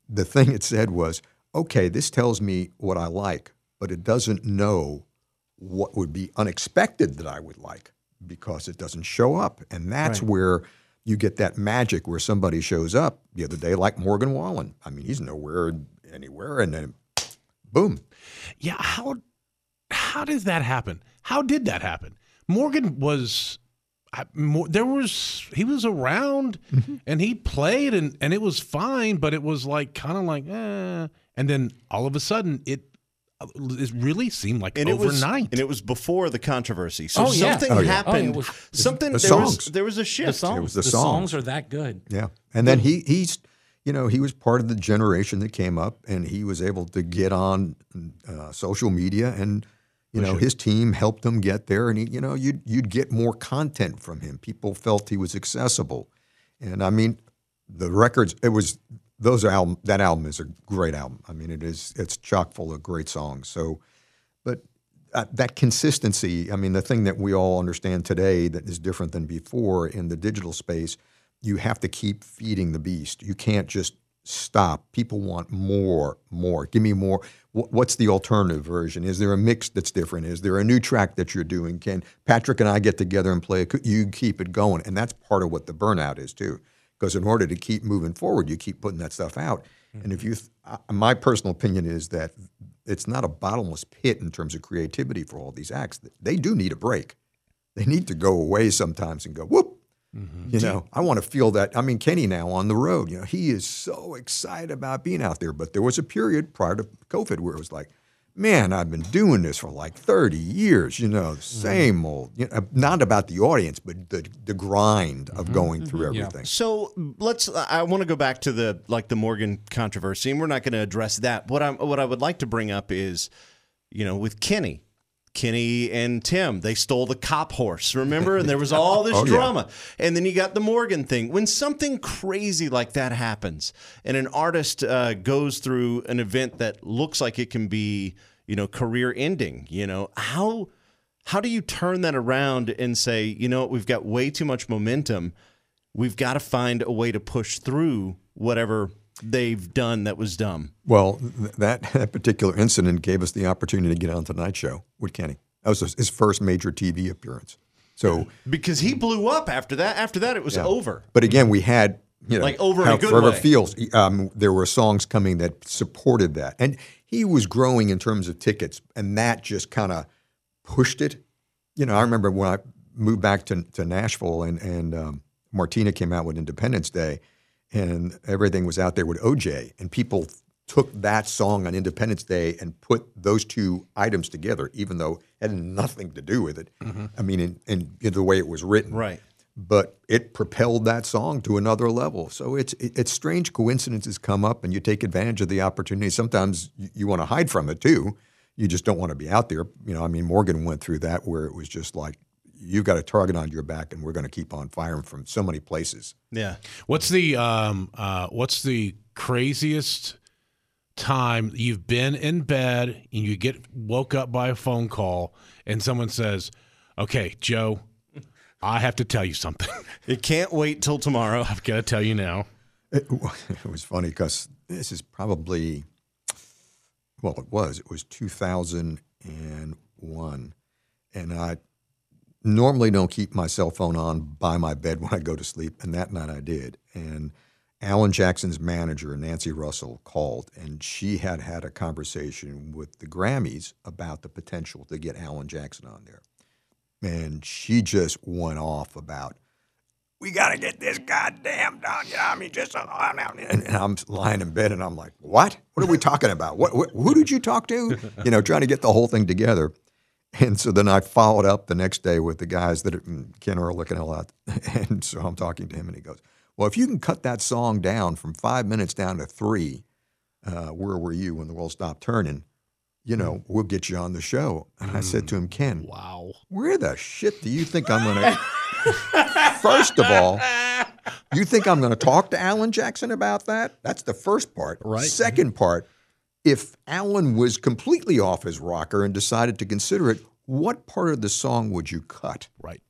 The thing it said was, okay, this tells me what I like, but it doesn't know what would be unexpected that I would like because it doesn't show up. And that's where you get that magic where somebody shows up the other day, like Morgan Wallen. I mean, he's nowhere anywhere, and then boom. Yeah, how how does that happen? How did that happen? Morgan was I, more, there was he was around Mm-hmm. and he played and and it was fine, but it was like kind of like eh. and then all of a sudden it it really seemed like And it was overnight. and it was before the controversy. So Oh, yeah. something Oh, yeah. happened. Oh, it was- something The there was there was a shift. The songs, was the the songs. songs are that good. Yeah. And then he he's you know he was part of the generation that came up, and he was able to get on uh, social media, and you know his team helped him get there, and he you know you'd you'd get more content from him. People felt he was accessible, and I mean the records. It was those album that album is a great album. I mean it is it's chock full of great songs. So, but uh, that consistency, I mean, the thing that we all understand today that is different than before in the digital space, you have to keep feeding the beast. You can't just stop. People want more, more. Give me more. Wh- What's the alternative version? Is there a mix that's different? Is there a new track that you're doing? Can Patrick and I get together and play? A, co- you keep it going, and that's part of what the burnout is too. Because in order to keep moving forward, you keep putting that stuff out. And if mm-hmm. you, th- my personal opinion is that it's not a bottomless pit in terms of creativity for all these acts. They do need a break. They need to go away sometimes and go whoop. Mm-hmm. You know, I want to feel that. I mean, Kenny now on the road, you know, he is so excited about being out there. But there was a period prior to COVID where it was like, man, I've been doing this for like 30 years, you know, mm-hmm. same old, you know, not about the audience, but the, the grind of mm-hmm. going through everything. So let's. I want to go back to the like the Morgan controversy, and we're not going to address that. What I am what I would like to bring up is, you know, with Kenny, Kenny and Tim, they stole the cop horse. Remember, and there was all this Oh, yeah. drama, and then you got the Morgan thing. When something crazy like that happens, and an artist uh, goes through an event that looks like it can be, you know, career ending. You know how. How do you turn that around and say, you know what, we've got way too much momentum we've got to find a way to push through whatever they've done that was dumb. Well, th- that, that particular incident gave us the opportunity to get on Tonight Show with Kenny. That was his- first major TV appearance. So, Because he blew up after that. After that, it was Yeah. over. but again, we had you know Like over in a how good Forever way. Feels. Um, there were songs coming that supported that, and he was growing in terms of tickets, and that just kind of pushed it. You know, I remember when I moved back to, to Nashville, and and um, Martina came out with Independence Day, and everything was out there with OJ, and people took that song on Independence Day and put those two items together, even though it had nothing to do with it. Mm-hmm. I mean, in, in, in the way it was written, Right. but it propelled that song to another level. So it's it, it's strange coincidences come up, and you take advantage of the opportunity. Sometimes you, you want to hide from it too. You just don't want to be out there. You know, I mean, Morgan went through that where it was just like you've got a target on your back, and we're going to keep on firing from so many places. Yeah. What's the um uh what's the craziest time you've been in bed and you get woke up by a phone call and someone says, "Okay, Joe, I have to tell you something. It can't wait till tomorrow. I've got to tell you now." It, it was funny because this is probably, well, it was. It was 2001. And I normally don't keep my cell phone on by my bed when I go to sleep. And that night I did. And Alan Jackson's manager, Nancy Russell, called and she had had a conversation with the Grammys about the potential to get Alan Jackson on there. And she just went off about we got to get this goddamn done. You know, I mean, just and, and I'm lying in bed and I'm like, what? What are we talking about? What, what? Who did you talk to? You know, trying to get the whole thing together. And so then I followed up the next day with the guys that are, mm, Ken Ehrlich and all that. And so I'm talking to him and he goes, Well, if you can cut that song down from five minutes down to three, uh, where were you when the world stopped turning? You know, we'll get you on the show. And I said to him, Ken, Wow. where the shit do you think I'm going to? First of all, you think I'm going to talk to Alan Jackson about that? That's the first part. Right. Second part, if Alan was completely off his rocker and decided to consider it, what part of the song would you cut? Right.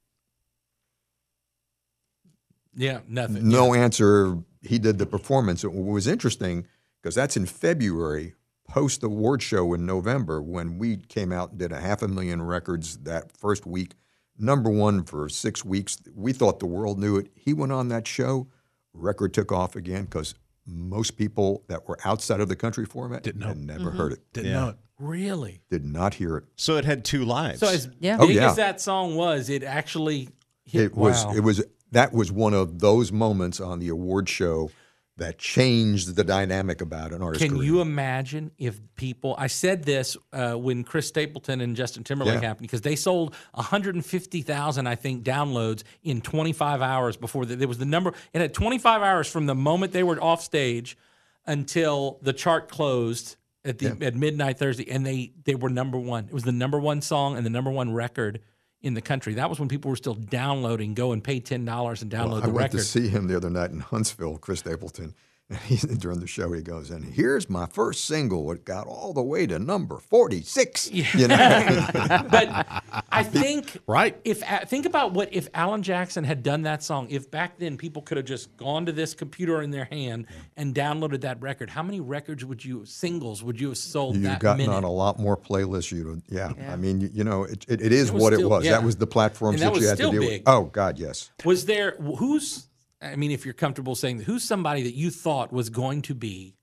Yeah, nothing. No answer. He did the performance. It was interesting because that's in February, post award show in November, when we came out and did a half a million records that first week, number one for six weeks. We thought the world knew it. He went on that show, record took off again because most people that were outside of the country format Didn't know. had never mm-hmm. heard it, Didn't Yeah. know it. Really? did not hear it. So it had two lives. So as Yeah. big Oh, yeah. as that song was, it actually hit. It was wow. it was that was one of those moments on the award show that changed the dynamic about an artist. Can career. you imagine if people? I said this uh, when Chris Stapleton and Justin Timberlake Yeah. happened because they sold 150,000, I think, downloads in 25 hours before the, there was the number. It had 25 hours from the moment they were off stage until the chart closed at the at midnight Thursday, and they they were number one. It was the number one song and the number one record in the country. That was when people were still downloading. Go and pay ten dollars and download Well, I the went record. to see him the other night in Huntsville, Chris Stapleton. And he, during the show, he goes, and here's my first single. It got all the way to number 46. You know? but I think Right. If uh, think about what if Alan Jackson had done that song, if back then people could have just gone to this computer in their hand and downloaded that record, how many records would you singles would you have sold You've gotten minute? on a lot more playlists. You, yeah. I mean, you, you know, it, it, it is It what still- it was. yeah. That was the platforms that that, you was had to still deal big. with. Oh God, yes. Was there who's? I mean, if you're comfortable saying who's somebody that you thought was going to be,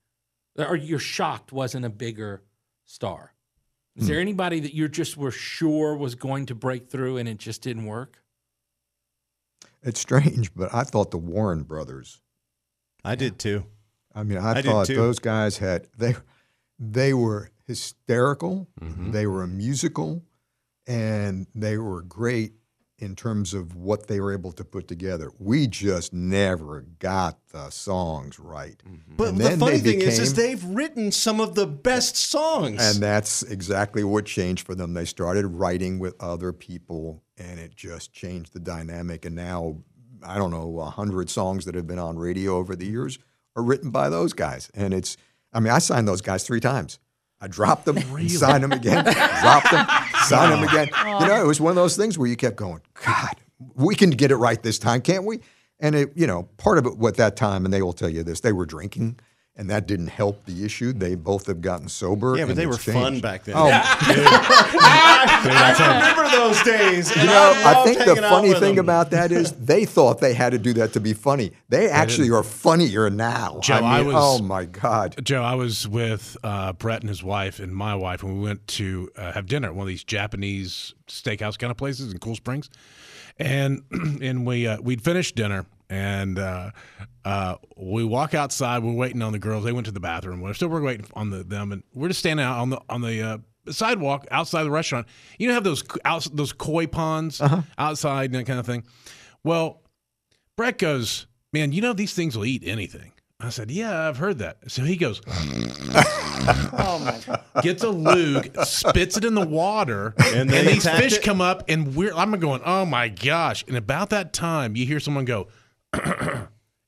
or you're shocked wasn't a bigger star? Is Hmm. there anybody that you just were sure was going to break through and it just didn't work? It's strange, but I thought the Warren brothers. I did too. I mean, I, I thought those guys had they they were hysterical, Mm-hmm. they were musical, and they were great in terms of what they were able to put together. We just never got the songs right. Mm-hmm. But And the funny they thing is, is they've written some of the best songs. And that's exactly what changed for them. They started writing with other people, and it just changed the dynamic. And now, I don't know, a hundred songs that have been on radio over the years are written by those guys. And it's, I mean, I signed those guys three times. I dropped them, signed them again, dropped them, signed him again. You know, it was one of those things where you kept going, God, we can get it right this time, can't we? And it, you know, part of it at that time, and they will tell you this, they were drinking, and that didn't help the issue. They both have gotten sober. yeah, but and they were it's fun back then. Oh, I remember those days. you know, I loved think the funny thing them. about that is they thought they had to do that to be funny. They actually are funnier now. Joe, I, mean, I was- oh my God. Joe, I was with uh, Brett and his wife and my wife, and we went to uh, have dinner at one of these Japanese steakhouse kind of places in Cool Springs, and and we uh, we'd finished dinner, and uh, uh, we walk outside. We're waiting on the girls. They went to the bathroom. We're still we're waiting on the, them, and we're just standing out on the on the. Uh, sidewalk outside the restaurant you know have those out, those koi ponds outside and that kind of thing well Brett goes, Man, you know these things will eat anything. I said, Yeah, I've heard that. So he goes, oh my god. gets a lug, spits it in the water, And and, these fish it? come up, and we're I'm going, Oh my gosh! And about that time, you hear someone go.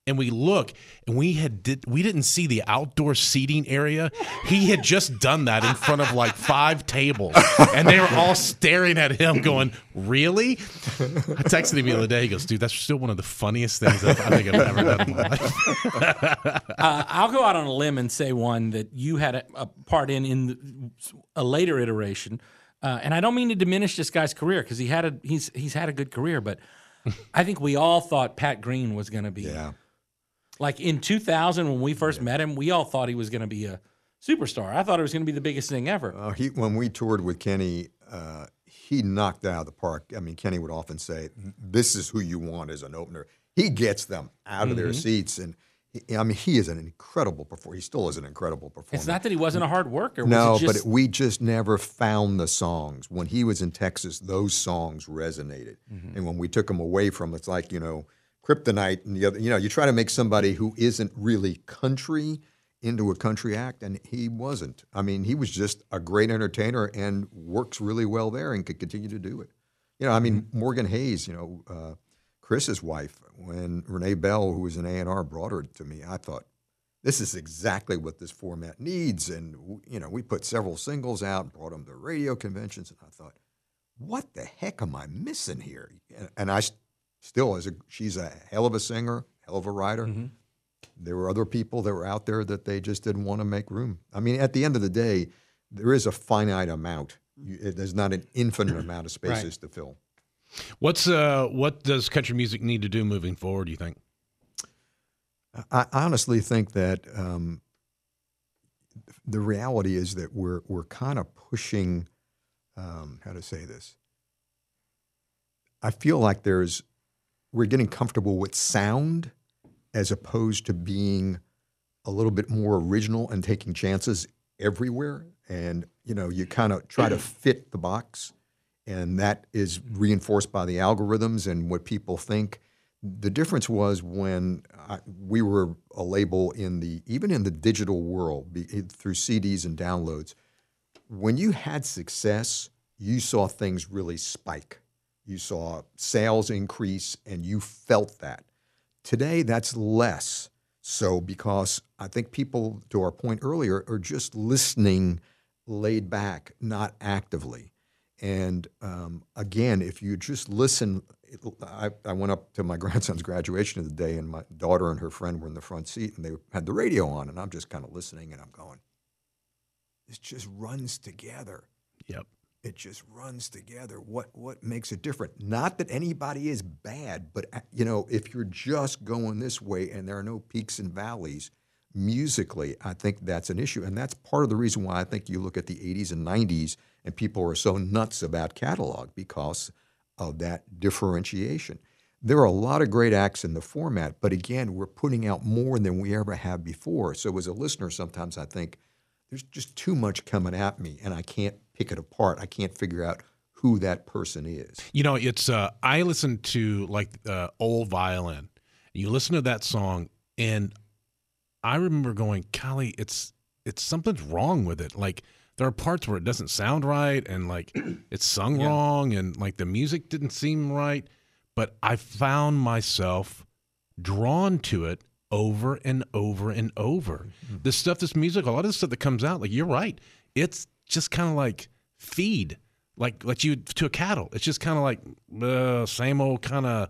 And we look, and we had did we didn't see the outdoor seating area. He had just done that in front of like five tables, and they were all staring at him, going, "Really?" I texted him the other day. He goes, "Dude, that's still one of the funniest things I think I've ever done in my life." Uh, I'll go out on a limb and say one that you had a, a part in in a later iteration, uh, and I don't mean to diminish this guy's career because he had a he's he's had a good career, but I think we all thought Pat Green was going to be Yeah. like in 2000 when we first met him. We all thought he was going to be a superstar. I thought it was going to be the biggest thing ever. Uh, he, when we toured with Kenny, uh, he knocked out of the park. I mean, Kenny would often say, "This is who you want as an opener." He gets them out of their Mm-hmm. seats, and I mean, he is an incredible performer. He still is an incredible performer. It's not that he wasn't a hard worker. Was no, it just, but it, we just never found the songs. When he was in Texas, those songs resonated, Mm-hmm. and when we took him away from, it's like you know, kryptonite and the other. You know, you try to make somebody who isn't really country into a country act, and he wasn't. I mean, he was just a great entertainer and works really well there and could continue to do it. You know, I mean, Morgane Hayes, you know, uh, Chris's wife, when Renee Bell, who was an A&R, brought her to me, I thought, this is exactly what this format needs. And, you know, we put several singles out, brought them to radio conventions, and I thought, what the heck am I missing here? And, and I still, as a, she's a hell of a singer, hell of a writer. Mm-hmm. There were other people that were out there that they just didn't want to make room. I mean, at the end of the day, there is a finite amount. Mm. You, it, there's not an infinite amount of spaces to fill. What's uh what does country music need to do moving forward? Do you think? I honestly think that um, the reality is that we're we're kind of pushing. Um, how to say this? I feel like there's we're getting comfortable with sound as opposed to being a little bit more original and taking chances everywhere. And you know, you kind of try to fit the box, and that is reinforced by the algorithms and what people think. The difference was when I, we were a label in the even in the digital world be, eh, through CDs and downloads. When you had success, you saw things really spike. You saw sales increase, and you felt that. Today, that's less so because I think people, to our point earlier, are just listening laid back, not actively. And um, again, if you just listen, it- I, I went up to my grandson's graduation of the day, and my daughter and her friend were in the front seat, and they had the radio on, and I'm just kind of listening, and I'm going, this just runs together Yep. it just runs together. What what makes it different? Not that anybody is bad, but uh, you know, if you're just going this way and there are no peaks and valleys musically, I think that's an issue, and that's part of the reason why I think you look at the '80s and '90s and people are so nuts about catalog because of that differentiation. There are a lot of great acts in the format, but again, we're putting out more than we ever have before. So as a listener, sometimes I think there's just too much coming at me and I can't pick it apart. I can't figure out who that person is. You know, it's uh I listen to like uh old violin. You listen to that song and I remember going, Golly, it's it's something's wrong with it. Like there are parts where it doesn't sound right and like it's sung wrong and like the music didn't seem right. But I found myself drawn to it over and over and over. The stuff that's musical, a lot of the stuff that comes out, like you're right, it's just kind of like feed, like like you to a cattle. It's just kind of like uh, same old kind of.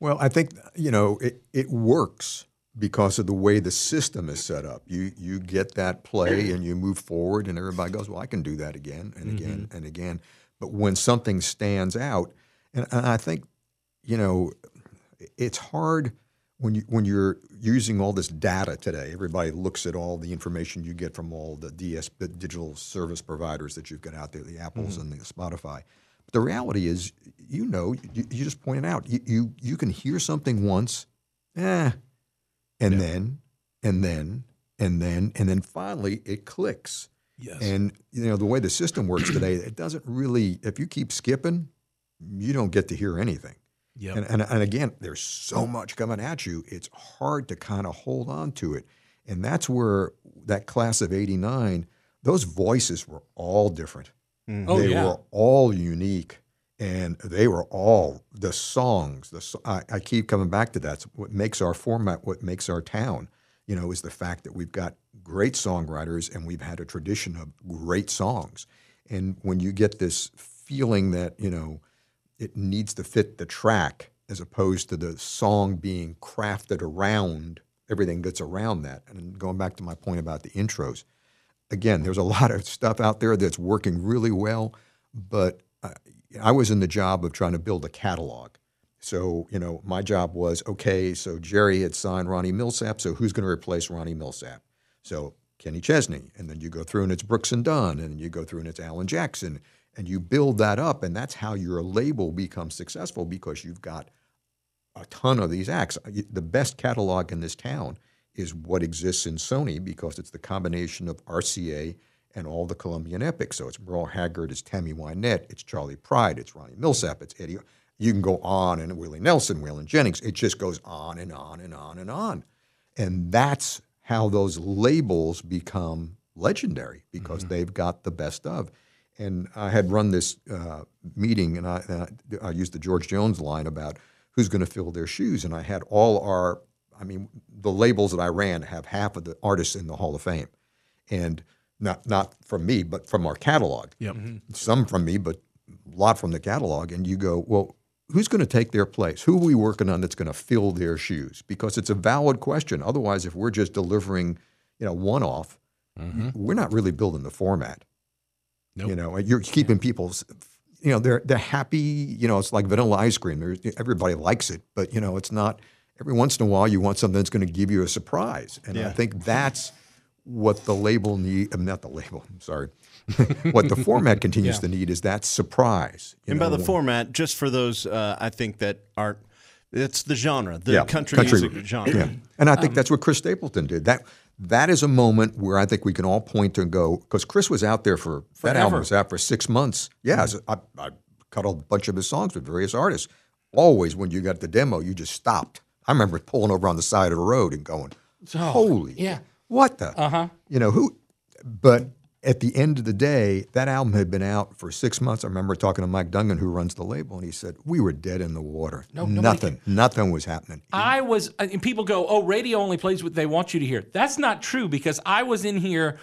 Well, I think you know it, it works because of the way the system is set up. You you get that play and you move forward, and everybody goes, "Well, I can do that again and again and again." But when something stands out, and, and I think you know it's hard when you when you're using all this data today. Everybody looks at all the information you get from all the DS the digital service providers that you've got out there, the Apples and the Spotify. But the reality is, you know, you, you just pointed out, you, you you can hear something once, eh, and then and then and then and then finally it clicks. Yes. And you know the way the system works today, it doesn't really. If you keep skipping, you don't get to hear anything. Yep. And, and, and again, there's so much coming at you, it's hard to kind of hold on to it. And that's where that class of 89, those voices were all different. Oh, they yeah. were all unique. And they were all the songs. The I, I keep coming back to that. What makes our format, what makes our town, you know, is the fact that we've got great songwriters and we've had a tradition of great songs. And when you get this feeling that you know it needs to fit the track as opposed to the song being crafted around everything that's around that. And going back to my point about the intros, again, there's a lot of stuff out there that's working really well, but uh, I was in the job of trying to build a catalog. So, you know, my job was okay, so Jerry had signed Ronnie Milsap, so who's going to replace Ronnie Milsap? So, Kenny Chesney. And then you go through and it's Brooks and Dunn, and you go through and it's Alan Jackson. And you build that up, and that's how your label becomes successful because you've got a ton of these acts. The best catalog in this town is what exists in Sony because it's the combination of RCA and all the Colombian epics. So it's Merle Haggard, it's Tammy Wynette, it's Charley Pride, it's Ronnie Milsap, it's Eddy. you can go on and Willie Nelson, Waylon Jennings. It just goes on and on and on and on, and that's how those labels become legendary because they've got the best of. And I had run this uh, meeting, and I, and I, I used the George Jones line about who's going to fill their shoes, and I had all our, I mean, the labels that I ran have half of the artists in the Hall of Fame, and not not from me, but from our catalog. Yep. Mm-hmm. Some from me, but a lot from the catalog. And you go, well, who's going to take their place? Who are we working on that's going to fill their shoes? Because it's a valid question. Otherwise, if we're just delivering, you know, one off, mm-hmm. we're not really building the format. Nope. You know, you're keeping people's, you know, they're they're happy. You know, it's like vanilla ice cream. There's, everybody likes it, but you know, it's not. Every once in a while, you want something that's going to give you a surprise, and I think that's what the label need. I'm not the label. I'm sorry. what the format continues to need is that surprise. And by the format, just for those uh, I think that aren't, it's the genre, the Yeah, country, country- music genre. Yeah, and I Um, think that's what Chris Stapleton did. That that is a moment where I think we can all point to and go because Chris was out there for that album was out for six months. Yeah, so I, I cut a bunch of his songs with various artists. Always, when you got the demo, you just stopped. I remember pulling over on the side of the road and going, "Holy, yeah. What the?" Uh huh. You know who? But at the end of the day, that album had been out for six months. I remember talking to Mike Dungan, who runs the label, and he said we were dead in the water. nobody nothing, nothing was happening. I was, uh, and people go, oh, radio only plays what they want you to hear. That's not true because I was in here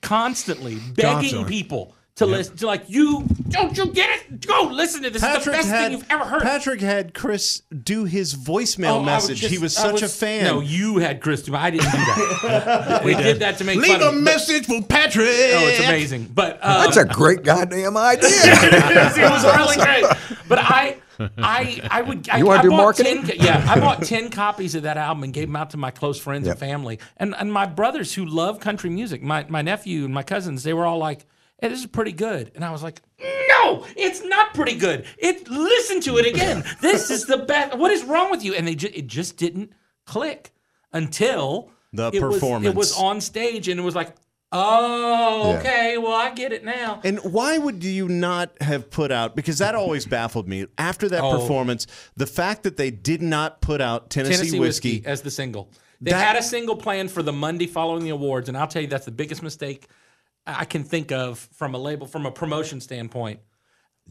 constantly begging Constantly. people to listen to, like, you, don't you get it? Go listen to this. It's the best had thing you've ever heard. Patrick had Chris do his voicemail Oh, I was message. just- he was I such a fan. No, you had Chris do. I didn't do that. we did that to make Leave fun a of him, but- message for Patrick. Oh, it's amazing. But uh, That's a great goddamn idea. it was really great. But I, I, I would. I, You wanna I do bought marketing? 10 yeah, I bought ten copies of that album and gave them out to my close friends Yep. and family, and and my brothers who love country music. My my nephew and my cousins, they were all like, "Hey, this is pretty good," and I was like. No, it's not pretty good. It listen to it again. This is the best. What is wrong with you? And they just it just didn't click until The it was- performance. it was on stage, and it was like, oh, Yeah. okay, well, I get it now. And why would you not have put out? Because that always baffled me. After that Oh. performance, the fact that they did not put out Tennessee, Tennessee whiskey. whiskey. as the single. They That- had a single planned for the Monday following the awards, and I'll tell you that's the biggest mistake I can think of from a label, from a promotion standpoint.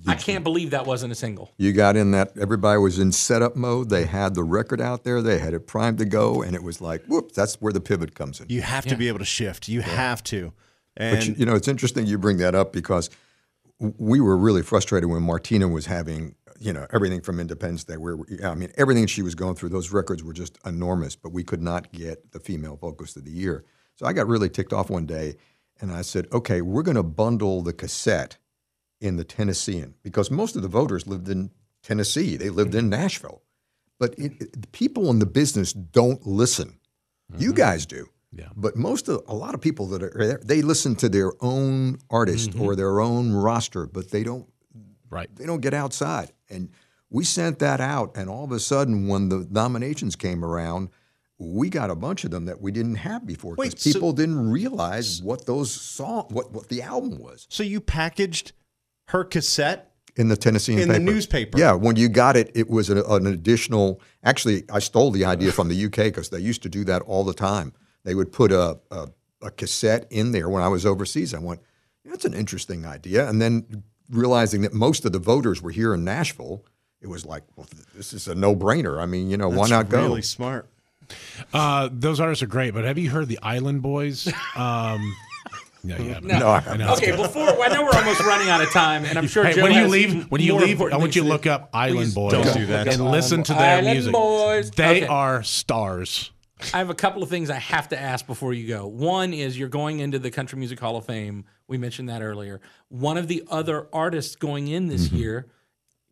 I can't believe that wasn't a single. You got in that everybody was in setup mode. They had the record out there. They had it primed to go, and it was like, whoops, that's where the pivot comes in. You have to be able to shift. You have to. And But you, you know, it's interesting you bring that up because we were really frustrated when Martina was having, you know, everything from Independence Day. Where I mean, everything she was going through, those records were just enormous. But we could not get the female vocalist of the year. So I got really ticked off one day, and I said, okay, we're going to bundle the cassette in the Tennessean because most of the voters lived in Tennessee. They lived in Nashville, but it, it, the people in the business don't listen. You mm-hmm. guys do. Yeah. But most of a lot of people that are there, they listen to their own artist or mm-hmm. their own roster, but they don't Right. they don't get outside. And we sent that out, and all of a sudden, when the nominations came around, we got a bunch of them that we didn't have before because Wait, so- people didn't realize what those song, what what the album was so you packaged her cassette. in the Tennessee In the newspaper. Yeah, when you got it, it was an, an additional. Actually, I stole the idea from the UK because they used to do that all the time. They would put a, a, a cassette in there when I was overseas. I went, that's an interesting idea. And then realizing that most of the voters were here in Nashville, it was like, well, this is a no brainer. I mean, you know, why That's not go? Really smart. Uh, those artists are great, but have you heard the Island Boys? Um, no, you haven't. No, I haven't. Okay, before I know we're almost running out of time, and I'm sure Hey, Joe when you has leave, when you leave, I want you to look up Island Boys. don't do that. and listen to their Island music. Boys. They Okay. are stars. I have a couple of things I have to ask before you go. One is you're going into the Country Music Hall of Fame. We mentioned that earlier. One of the other artists going in this Mm-hmm. year,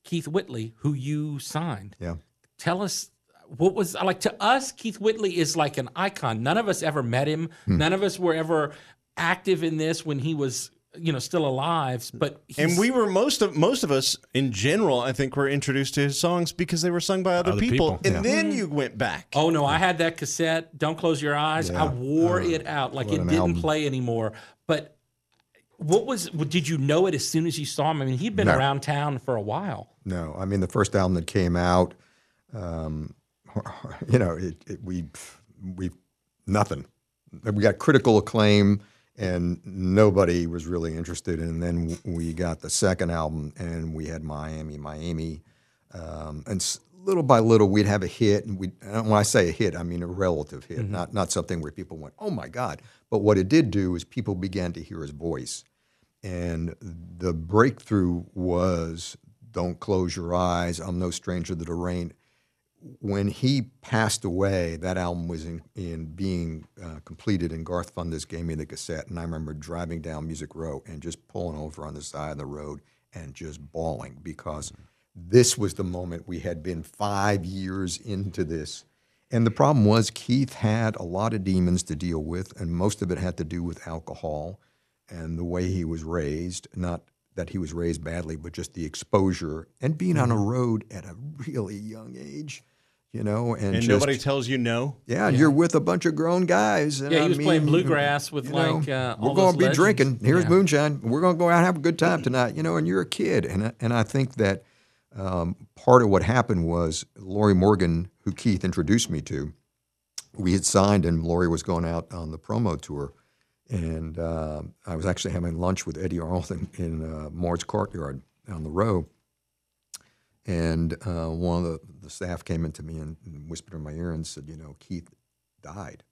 Keith Whitley, who you signed. Yeah. Tell us what was like to us. Keith Whitley is like an icon. None of us ever met him. Hmm. None of us were ever active in this when he was, you know, still alive. But And we were most of most of us in general, I think, were introduced to his songs because they were sung by other, Other people. people. And then you went back. Oh no, I had that cassette. Don't close your eyes. I wore it out like it didn't album. play anymore. But what was? Did you know it as soon as you saw him? I mean, he'd been No. around town for a while. No, I mean the first album that came out, um, you know, it, it, we we nothing. We got critical acclaim, and nobody was really interested. And then we got the second album, and we had Miami, My Amy, um, and little by little we'd have a hit. And we, when I say a hit, I mean a relative hit, not not something where people went, "Oh my God!" But what it did do is people began to hear his voice. And the breakthrough was Don't Close Your Eyes, I'm No Stranger to the Rain. When he passed away, that album was in, in being uh, completed, and Garth Fundis gave me the cassette. And I remember driving down Music Row and just pulling over on the side of the road and just bawling because this was the moment we had been five years into this. And the problem was Keith had a lot of demons to deal with, and most of it had to do with alcohol and the way he was raised. Not that he was raised badly, but just the exposure and being on a road at a really young age, you know. And, And just, nobody tells you no. yeah, you're with a bunch of grown guys. And Yeah, he I was playing bluegrass with, you know, like, uh, all we're going to be legends. drinking. Here's Yeah. moonshine. We're going to go out and have a good time tonight. You know, and you're a kid, and I- and I think that um, part of what happened was Lorrie Morgan, who Keith introduced me to, we had signed, and Lorrie was going out on the promo tour, and uh, I was actually having lunch with Eddy Arnold in uh, Maude's Courtyard on the row. And uh, one of the, the staff came into me and, and whispered in my ear and said, "You know, Keith died."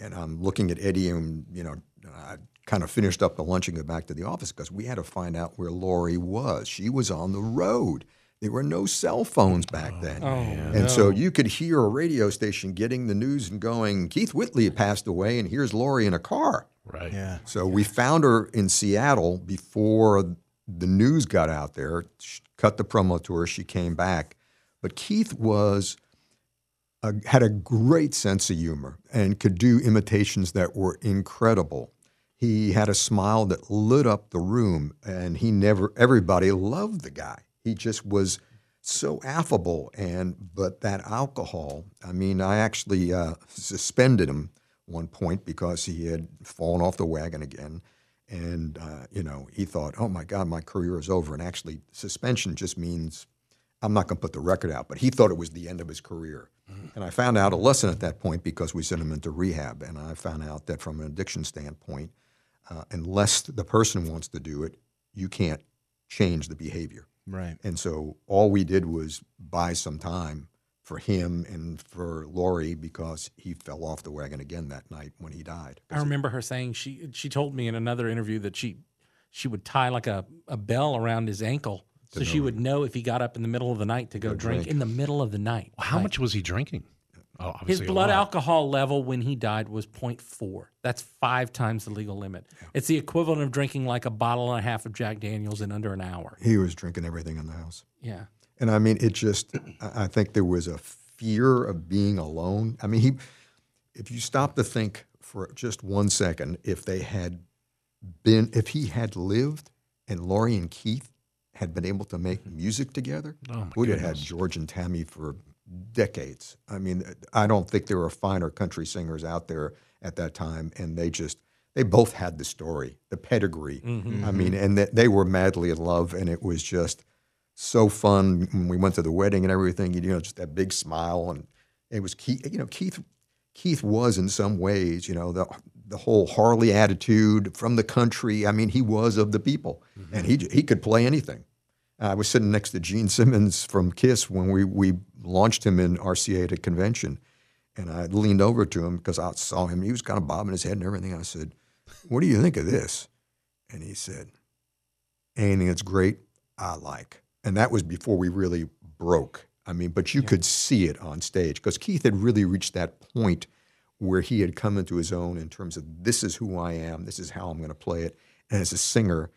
And I'm looking at Eddy, and you know, I kind of finished up the lunch and go back to the office because we had to find out where Lorrie was. She was on the road. There were no cell phones back then, and so you could hear a radio station getting the news and going, "Keith Whitley passed away, and here's Lorrie in a car." Right. Yeah. So we found her in Seattle before the news got out there. She cut the promo tour. She came back, but Keith was a, had a great sense of humor and could do imitations that were incredible. He had a smile that lit up the room, and he never. Everybody loved the guy. He just was so affable, and but that alcohol. I mean, I actually uh, suspended him one point because he had fallen off the wagon again, and uh, you know he thought, "Oh my God, my career is over." And actually, suspension just means I'm not going to put the record out, but he thought it was the end of his career. And I found out a lesson at that point because we sent him into rehab, and I found out that from an addiction standpoint, uh, unless the person wants to do it, you can't change the behavior. Right. And so all we did was buy some time for him and for Lorrie because he fell off the wagon again that night when he died. I remember her saying she she told me in another interview that she she would tie like a, a bell around his ankle so she would know if he got up in the middle of the night to go, drink, drink. in the middle of the night. How Like, much was he drinking? Oh, his blood alcohol level when he died was 0.4. That's five times the legal limit. It's the equivalent of drinking like a bottle and a half of Jack Daniels in under an hour. He was drinking everything in the house. Yeah. And I mean, it just, I think there was a fear of being alone. I mean, he, if you stop to think for just one second, if they had been, if he had lived and Lorrie and Keith had been able to make music together, Oh, we'd have had. George and Tammy for decades. I mean, I don't think there were finer country singers out there at that time, and they just, they both had the story, the pedigree. Mm-hmm. I mean, and that they were madly in love, and it was just so fun when we went to the wedding and everything. You know, just that big smile, and it was Keith. You know, Keith. Keith was in some ways, you know, the the whole Harley attitude from the country. I mean, he was of the people, mm-hmm. and he he could play anything. I was sitting next to Gene Simmons from Kiss when we we launched him in RCA at a convention, and I leaned over to him because I saw him. He was kind of bobbing his head and everything. I said, "What do you think of this?" And he said, "Anything that's great, I like." And that was before we really broke. I mean, but you could see it on stage because Keith had really reached that point where he had come into his own in terms of this is who I am, this is how I'm going to play it. And as a singer,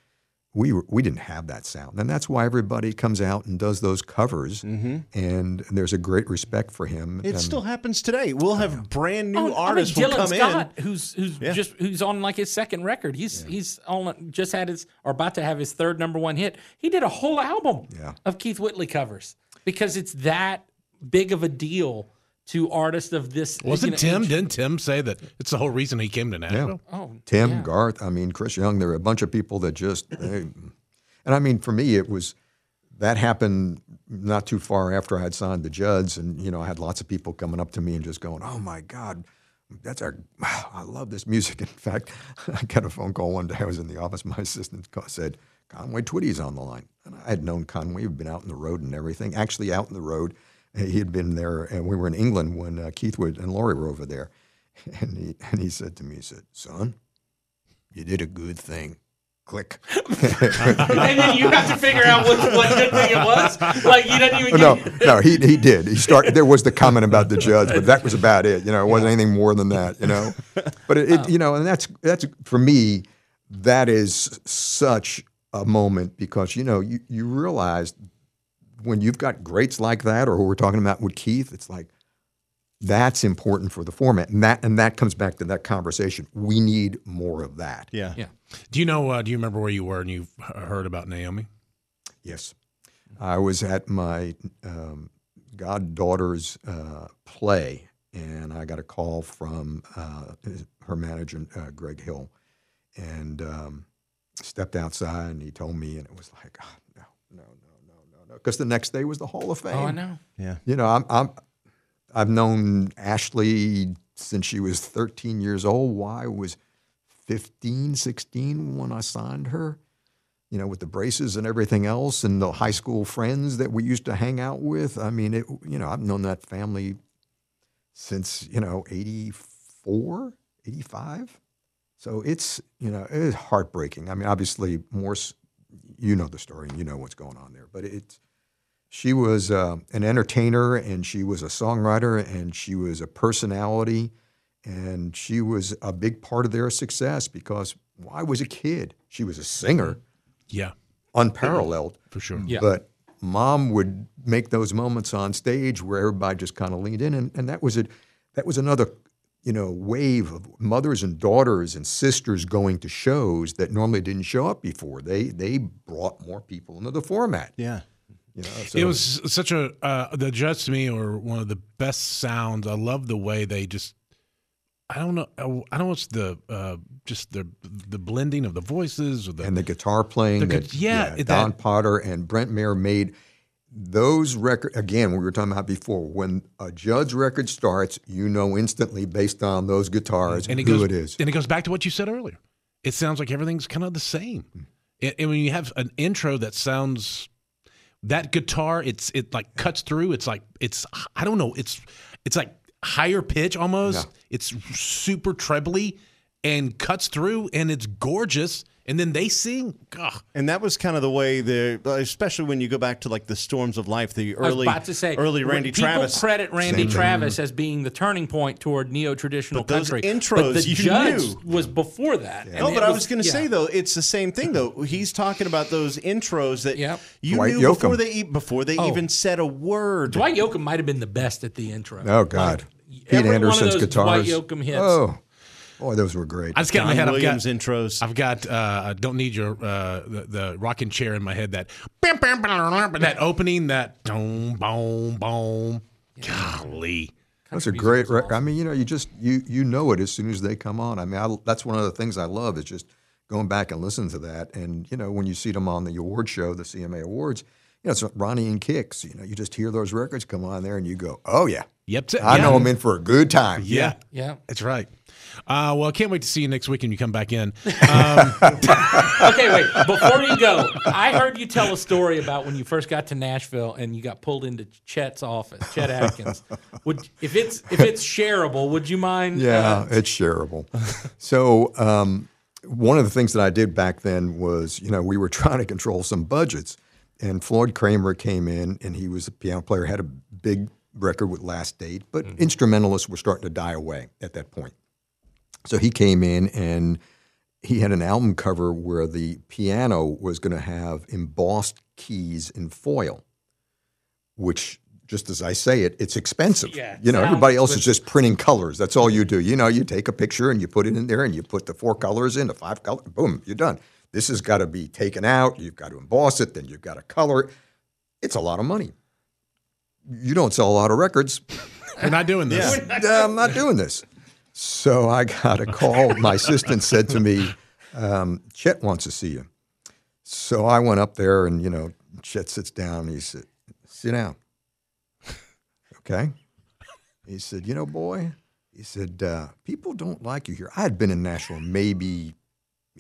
we were, we didn't have that sound, and that's why everybody comes out and does those covers. Mm-hmm. And there's a great respect for him. It and- still happens today. We'll have brand new Oh, I mean, artists will Dylan come Scott, who's who's Yeah. just who's on like his second record. He's he's on just had his or about to have his third number one hit. He did a whole album Yeah. of Keith Whitley covers because it's that big of a deal to artists of this. you Wasn't know, Tim? age. Didn't Tim say that it's the whole reason he came to Nashville? Oh, Tim, yeah. Garth, I mean, Chris Young, there were a bunch of people that just, they, and I mean, for me, it was that happened not too far after I had signed the Judds, and you know I had lots of people coming up to me and just going, "Oh my God, that's our, I love this music." In fact, I got a phone call one day. I was in the office. My assistant said, "Conway Twitty's on the line," and I had known Conway. He'd been out in the road and everything. Actually, out in the road, he had been there, and we were in England when uh, Keith Wood and Lorrie were over there, and he and he said to me, he said, "Son, you did a good thing." Click. and then you have to figure out what, what good thing it was. Like you didn't even. no, get- no, he he did. He started. There was the comment about the judge, but that was about it. You know, it wasn't anything more than that. You know, but it, it you know, and that's that's for me. That is such a moment because you know you you realize when you've got greats like that, or who we're talking about with Keith, it's like that's important for the format, and that and that comes back to that conversation. We need more of that. Yeah. Yeah. Do you know? Uh, do you remember where you were and you heard about Naomi? Yes. I was at my um, goddaughter's uh, play, and I got a call from uh, her manager, uh, Greg Hill, and um, stepped outside, and he told me, and it was like, "Ah, no, no, no, no, no, no, because the next day was the Hall of Fame. oh, I know. Yeah. You know, I'm, I'm I've known Ashley since she was 13 years old. Wy was 15, 16 when I signed her? You know, with the braces and everything else, and the high school friends that we used to hang out with. I mean, it. You know, I've known that family since you know 84, 85. So it's you know it's heartbreaking. I mean, obviously more. You know the story, and you know what's going on there, but it's she was uh, an entertainer and she was a songwriter and she was a personality and she was a big part of their success because Wy was a kid. She was a singer. Yeah, unparalleled. For sure. Yeah. but mom would make those moments on stage where everybody just kind of leaned in and, and that was it. That was another you know wave of mothers and daughters and sisters going to shows that normally didn't show up before. They they brought more people into the format. Yeah. You know so It was such a uh, the Judds to me are one of the best sounds. I love the way they just. I don't know. I don't know. What's the uh, just the the blending of the voices or the and the guitar playing The that yeah, it- Don that- Potter and Brent Maher made those record again we were talking about before when a Judge record starts you know instantly based on those guitars and it who goes it is and it goes back to what you said earlier. It sounds like everything's kind of the same. And, and when you have an intro that sounds that guitar, it's it like cuts through. It's like it's I don't know. It's it's like higher pitch almost. It's super trebly and cuts through, and it's gorgeous. And then they sing. Ugh. And that was kind of the way the, especially when you go back to like the storms of life, the I was early, about to say early Randy people Travis. credit Randy Travis as being the turning point toward neo traditional But those country. intros, but the you Judds knew. was before that. and No, it but I was going to yeah. say though, it's the same thing though. He's talking about those intros that Yep. you Dwight knew Yoakam. before they e- before they Oh. even said a word. Dwight Yoakam might have been the best at the intro. oh god Pete every one of Anderson's those guitars Dwight Yoakam hits. oh boy those were great I just got in my Don head. I've got, Williams intros. I've got. Uh, I don't need your uh, the, the rocking chair in my head. That that opening. That boom, boom, boom. Golly. Those are great. Rec- I mean, you know, you just you you know it as soon as they come on. I mean, I, that's one of the things I love is just going back and listening to that. And you know, when you see them on the award show, the CMA Awards, you know, it's Ronnie and Kix. You know, you just hear those records come on there, and you go, "Oh yeah, Yep. I yeah. know I'm in for a good time." Yeah. Yeah. That's right. Uh, well, I can't wait to see you next week when you come back in. Okay, wait. Before you go, I heard you tell a story about when you first got to Nashville and you got pulled into Chet's office, Chet Atkins. Would if it's if it's shareable, would you mind? Yeah, uh, it's shareable. so um, one of the things that I did back then was, you know, we were trying to control some budgets, and Floyd Cramer came in, and he was a piano player, had a big record with Last Date, but instrumentalists were starting to die away at that point. So he came in and he had an album cover where the piano was going to have embossed keys in foil, which, just as I say it, it's expensive. Yeah, you know, everybody else is just printing colors. That's all you do. You know, you take a picture and you put it in there and you put the four colors in, the five colors, boom, you're done. This has got to be taken out. You've got to emboss it, then you've got to color it. It's a lot of money. You don't sell a lot of records. We're not doing this. "Nah, I'm not doing this. So I got a call. My assistant said to me, um, Chet wants to see you. So I went up there and, you know, Chet sits down. and He said, "Sit down." okay. He said, "You know, boy," he said, uh, "people don't like you here." I had been in Nashville maybe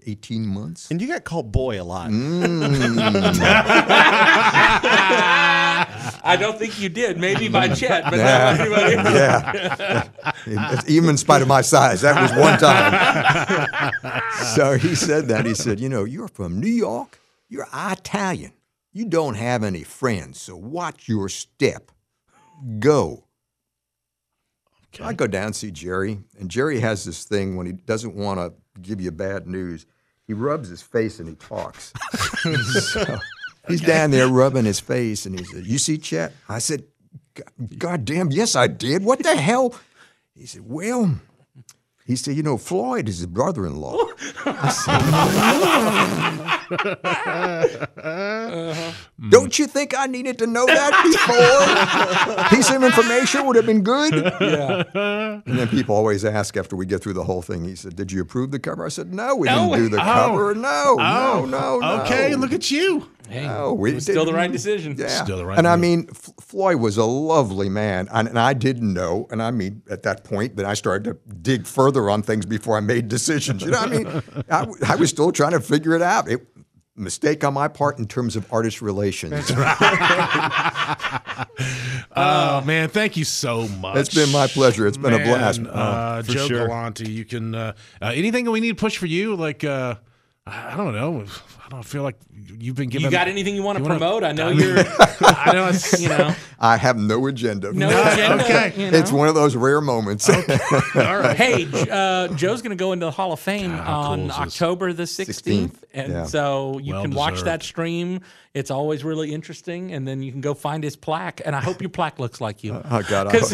eighteen months. And you got called boy a lot. I don't think you did. Maybe by Chet, but Yeah. not anybody else. yeah. Even in spite of my size, that was one time. so he said that. He said, You know, you're from New York, you're Italian, you don't have any friends, so watch your step. Go. I go down and see Jerry, and Jerry has this thing when he doesn't want to give you bad news, he rubs his face and he talks. so he's down there rubbing his face, and he said, "You see, Chet?" I said, "God- "God damn, yes, I did. What the hell?" He said, "Well." He said, "You know, Floyd is his brother-in-law." Uh-huh. Don't you think I needed to know that before? Piece of information would have been good. Yeah. And then people always ask after we get through the whole thing. He said, "Did you approve the cover?" I said, "No, we No. didn't do the Oh. cover. No, no, Oh, no, no." Okay, look at you. Hey, No, we it was still the right decision. Yeah. Still the right And I mean, F- Floyd was a lovely man, and, and I didn't know. And I mean, at that point, then I started to dig further on things before I made decisions. You know, what I mean, I was still trying to figure it out. It, mistake on my part in terms of artist relations. Oh man, thank you so much. It's been my pleasure. It's been a blast. Uh, for Joe sure. Galante, you can uh, uh, anything that we need to push for you. Like uh, I I don't know. I don't feel like you've been given. You got anything you want to wanna- promote? I know you're, I know. It's, you know, I have no agenda. no agenda. okay. you know. It's one of those rare moments. Okay. All right. Hey, uh, Joe's going to go into the Hall of Fame how cool on is this? October the 16th. 16th, And yeah. so you Well can watch deserved. that stream. It's always really interesting. And then you can go find his plaque. And I hope your plaque looks like you. Oh God! I, 'Cause-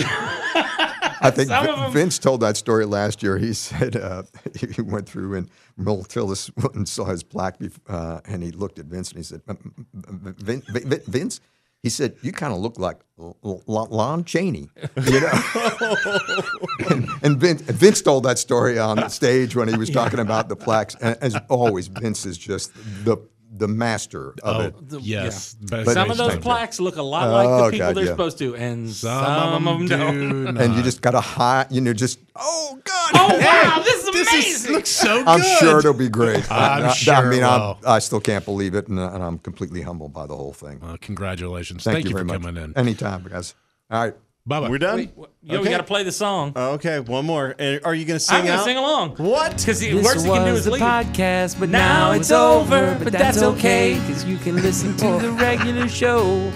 I think Vin- Vince told that story last year. He said uh, he went through and Mel Tillis went and saw his plaque, uh, and he looked at Vince and he said, "M- m- Vin, Vin, Vin- "Vince." He said, "You kind of look like L- L- Lon Chaney," you know. and and Vince, Vince told that story on stage when he was talking about the plaques. And as always, Vince is just the the master of Oh, it. The- yes. yeah. Best Some of those stage plaques look a lot like Oh, the people God, they're yeah. supposed to, and some, Some, of them don't. do And you just got a hide, you know, just oh God, Oh wow, this is This amazing! is, looks so good. I'm sure it'll be great. I'm I, I- sure I mean, it I'm. I still can't believe it, and, uh, and I'm completely humbled by the whole thing. Uh, congratulations. Thank, Thank, you, you, very for much. coming in. Anytime, guys. All right. Bye bye. We're done. Wait, what- yo, we Okay. got to play the song. Okay, one more. And Are you going to sing I'm gonna out? sing along. What? Because the This worst he can do was is the leave. podcast, but Now now, it's it's over. over, But that's okay, because you can listen to the regular show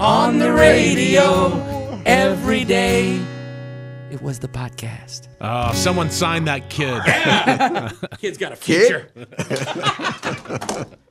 on the radio every day. It was the podcast. Uh, someone signed that kid. Kid's got a Kid? future.